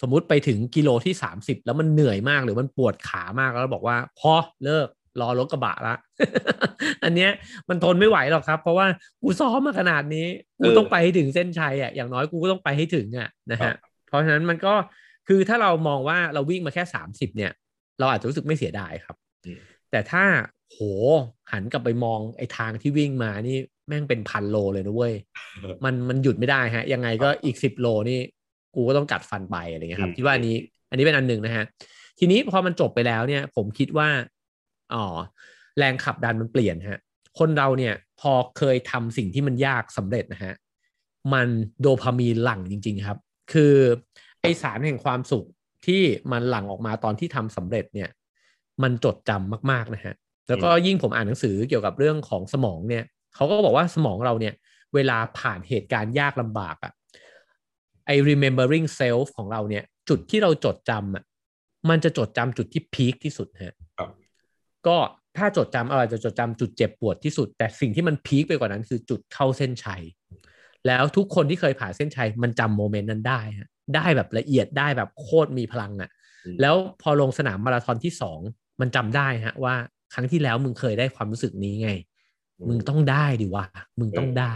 สมมุติไปถึงกิโลที่ 30 แล้วมันเหนื่อยมากหรือมันปวดขามากแล้วเราบอกว่า พอเลิกรอรถกระบะละ อันเนี้ยมันทนไม่ไหวหรอกครับ เพราะว่ากูซ้อมมาขนาดนี้กูต้องไปให้ถึงเส้นชัยอะอย่างน้อยกูก็ต้องไปให้ถึงอะนะฮะเพราะฉะนั้นมันก็คือถ้าเรามองว่าเราวิ่งมาแค่ 30 เนี่ย เราอาจจะรู้สึกไม่เสียดายครับอืมแต่ถ้าโหหันกลับไปมองไอ้ทางที่วิ่งมานี่แม่งเป็นพันโลเลยนะเว้ย มันมันหยุดไม่ได้ฮะ ยังไงก็อีกสิบโลนี่ กูก็ต้องกัดฟันไปอะไรเงี้ยครัอืบมคิดว่าอันนี้ อันนี้เป็นอันหนึ่งนะฮะ ทีนี้พอมันจบไปแล้วเนี่ย ผมคิดว่าอ๋อแรงขับดันมันเปลี่ยนฮะ คนเราเนี่ยพอเคยทำสิ่งที่มันยากสำเร็จนะฮะมันโดพามีนหลั่งจริง ๆ ครับ คือไอสารแห่งความสุขที่มันหลั่งออกมาตอนที่ทำสำเร็จเนี่ย มันจดจำมาก ๆนะฮะแล้วก็ยิ่งผมอ่านหนังสือเกี่ยวกับเรื่องของสมองเนี่ยเขาก็บอกว่าสมองเราเนี่ย เวลาผ่านเหตุการณ์ยากลำบากอะไอ remembering self ของเราเนี่ย จุดที่เราจดจำอะมันจะจดจำจุดที่พีคที่สุดฮะครับก็ถ้าจดจำเราอาจจะจดจำจุดเจ็บปวดที่สุด แต่สิ่งที่มันพีคไปกว่านั้นคือจุดเข้าเส้นชัย แล้วทุกคนที่เคยผ่านเส้นชัย มันจำโมเมนต์นั้นได้ฮะได้แบบละเอียดได้แบบโคตรมีพลังอะ่ะอืมแล้วพอลงสนามมาราธอนที่สองมันจำได้ฮะว่าครั้งที่แล้วมึงเคยได้ความรู้สึกนี้ไง มึงต้องได้ดิวะมึงต้องได้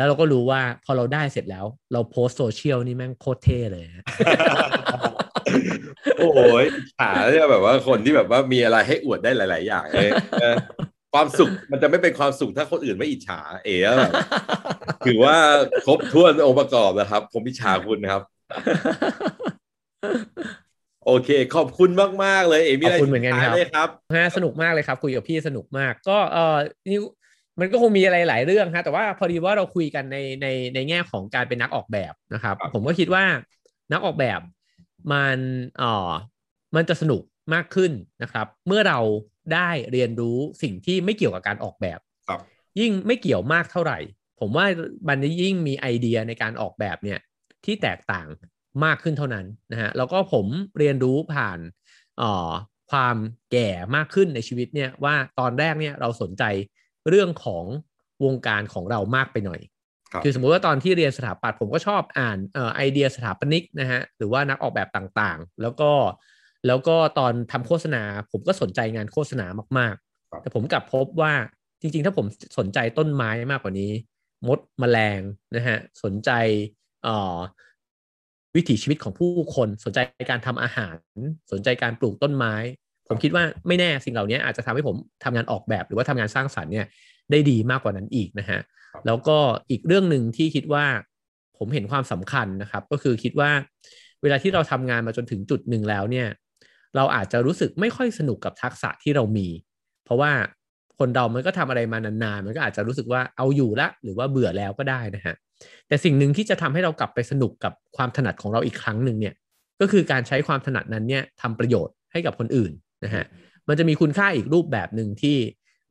แล้วเราก็รู้ว่าพอเราได้เสร็จแล้ว เราโพสต์โซเชียลนี่แม่งโคตรเท่เลยฮะโอ้โหอิจฉาเนี่ยแบบว่าคนที่แบบว่ามีอะไรให้อวดได้หลาย ๆ อย่างเลยเออความสุขมันจะไม่เป็นความสุขถ้าคนอื่นไม่อิจฉา เอ๋แบบถือว่าครบถ้วนองค์ประกอบนะครับ ผมอิจฉาคุณนะครับ โอเค ขอบคุณมาก ๆ เลย เอ๋มีอะไรขอบคุณเหมือนกันครับทิ้งท้ายเลยครับฮะสนุกมากเลยครับ คุยกับพี่สนุกมาก ก็เออนี่ มันก็คงมีอะไรหลายเรื่องฮะแต่ว่าพอดีว่าเราคุยกันในในในแง่ของการเป็นนักออกแบบนะครับครับผมก็คิดว่านักออกแบบมันเออมันจะสนุกมากขึ้นนะครับ เมื่อเราได้เรียนรู้สิ่งที่ไม่เกี่ยวกับการออกแบบครับยิ่งไม่เกี่ยวมากเท่าไหร่ ผมว่ามันจะยิ่งมีไอเดียในการออกแบบเนี่ยที่แตกต่างมากขึ้นเท่านั้นนะฮะแล้วก็ผมเรียนรู้ผ่านเอ่อความแก่มากขึ้นในชีวิตเนี่ยว่าตอนแรกเนี่ยเราสนใจ เรื่องของวงการของเรามากไปหน่อยครับคือสมมุติว่าตอนที่เรียนสถาปัตย์ผมก็ชอบอ่านเอ่อไอเดียสถาปนิกนะฮะหรือว่านักออกแบบต่างๆ แล้วก็แล้วก็ตอนทำโฆษณา ผมก็สนใจงานโฆษณามากครับๆแต่ผมกลับพบว่าจริงๆ ถ้าผมสนใจต้นไม้มากกว่านี้ มดแมลงนะฮะสนใจเอ่อวิถีชีวิตของผู้คน สนใจการทำอาหาร สนใจการปลูกต้นไม้ ผมคิดว่าไม่แน่สิ่งเหล่านี้อาจจะทำให้ผมทำงานออกแบบหรือว่าทำงานสร้างสรรค์เนี่ยได้ดีมากกว่านั้นอีกนะฮะแล้วก็อีกเรื่องหนึ่งที่คิดว่าผมเห็นความสำคัญนะครับ ก็คือคิดว่าเวลาที่เราทำงานมาจนถึงจุดหนึ่งแล้วเนี่ยเราอาจจะรู้สึกไม่ค่อยสนุกกับทักษะที่เรามี เพราะว่าคนเรามันก็ทำอะไรมานานๆ มันก็อาจจะรู้สึกว่าเอาอยู่ละ หรือว่าเบื่อแล้วก็ได้นะฮะ แต่สิ่งหนึ่งที่จะทำให้เรากลับไปสนุกกับความถนัดของเราอีกครั้งหนึ่งเนี่ย ก็คือการใช้ความถนัดนั้นเนี่ยทำประโยชน์ให้กับคนอื่น นะฮะมันจะมีคุณค่าอีกรูปแบบหนึ่งที่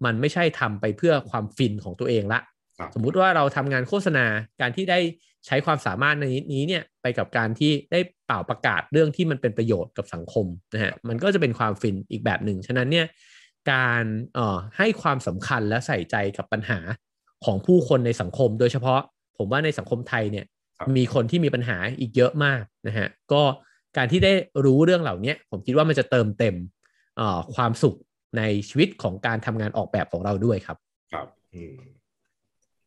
มันไม่ใช่ทำไปเพื่อความฟินของตัวเองละครับสมมุติว่าเราทำงานโฆษณาการที่ได้ใช้ความสามารถในนี้เนี่ยไปกับการที่ได้เป่าประกาศเรื่องที่มันเป็นประโยชน์กับสังคมนะฮะมันก็จะเป็นความฟินอีกแบบหนึ่งฉะนั้นเนี่ยการเอ่อให้ความสำคัญและใส่ใจกับปัญหาของผู้คนในสังคม โดยเฉพาะผมว่าในสังคมไทยเนี่ยครับมีคนที่มีปัญหาอีกเยอะมากนะฮะก็การที่ได้รู้เรื่องเหล่านี้ผมคิดว่ามันจะเติมเต็มเอ่อ ความสุขในชีวิตของการทำงานออกแบบของเราด้วยครับ ครับอืม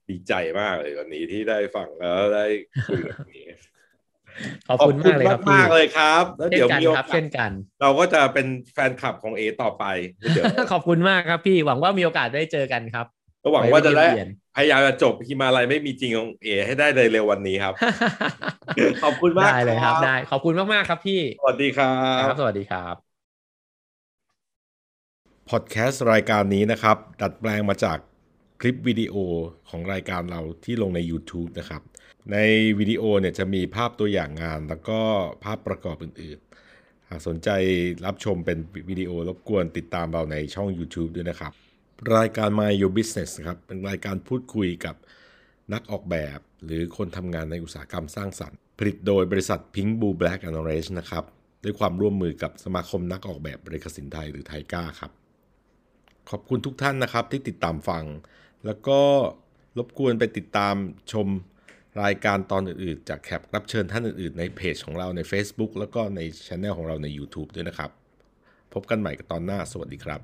ดีใจมากเลยวันนี้ที่ได้ฟังแล้วได้คุยกับนี้ขอบคุณมากเลยครับพี่มากๆเลยครับ แล้วเช่เดี๋ยนวกันมีโอครับกาเช่สนกัน เราก็จะเป็นแฟนคลับของเอต่อไปเดี๋ยวขอบคุณมากครับพี่หวังว่ามีโอกาสได้เจอกันครับก็หวังว่าจะได้ไว้เยี่ยมพยายามจะจบฮิมาลัยไม่มีจริงของเอให้ได้เลยเร็ววันนี้ครับ ขอบคุณมากได้เลยครับ ได้ ขอบคุณมากๆครับพี่ สวัสดีครัครับบสวัสดีครับ พอดแคสต์รายการนี้นะครับ ดัดแปลงมาจากคลิปวิดีโอของรายการเราที่ลงใน YouTube นะครับ ในวิดีโอเนี่ยจะมีภาพตัวอย่างงาน แล้วก็ภาพประกอบอื่นๆ หากสนใจรับชมเป็นวิดีโอรบกวนติดตามเราในช่อง YouTube ด้วยนะครับ รายการ My Your Business ครับ เป็นรายการพูดคุยกับนักออกแบบ หรือคนทำงานในอุตสาหกรรมสร้างสรรค์ ผลิตโดยบริษัท Pink Blue Black and Orange นะครับ ด้วยความร่วมมือกับสมาคมนักออกแบบบริกสินไทยหรือไทก้าครับ ขอบคุณทุกท่านนะครับที่ติดตามฟัง แล้วก็รบกวนไปติดตามชมรายการตอนอื่นๆ จากแขกรับเชิญท่านอื่นๆ ในเพจของเราใน Facebook แล้วก็ในช anel ของเราใน YouTube ด้วยนะครับ พบกันใหม่กับตอนหน้า สวัสดีครับ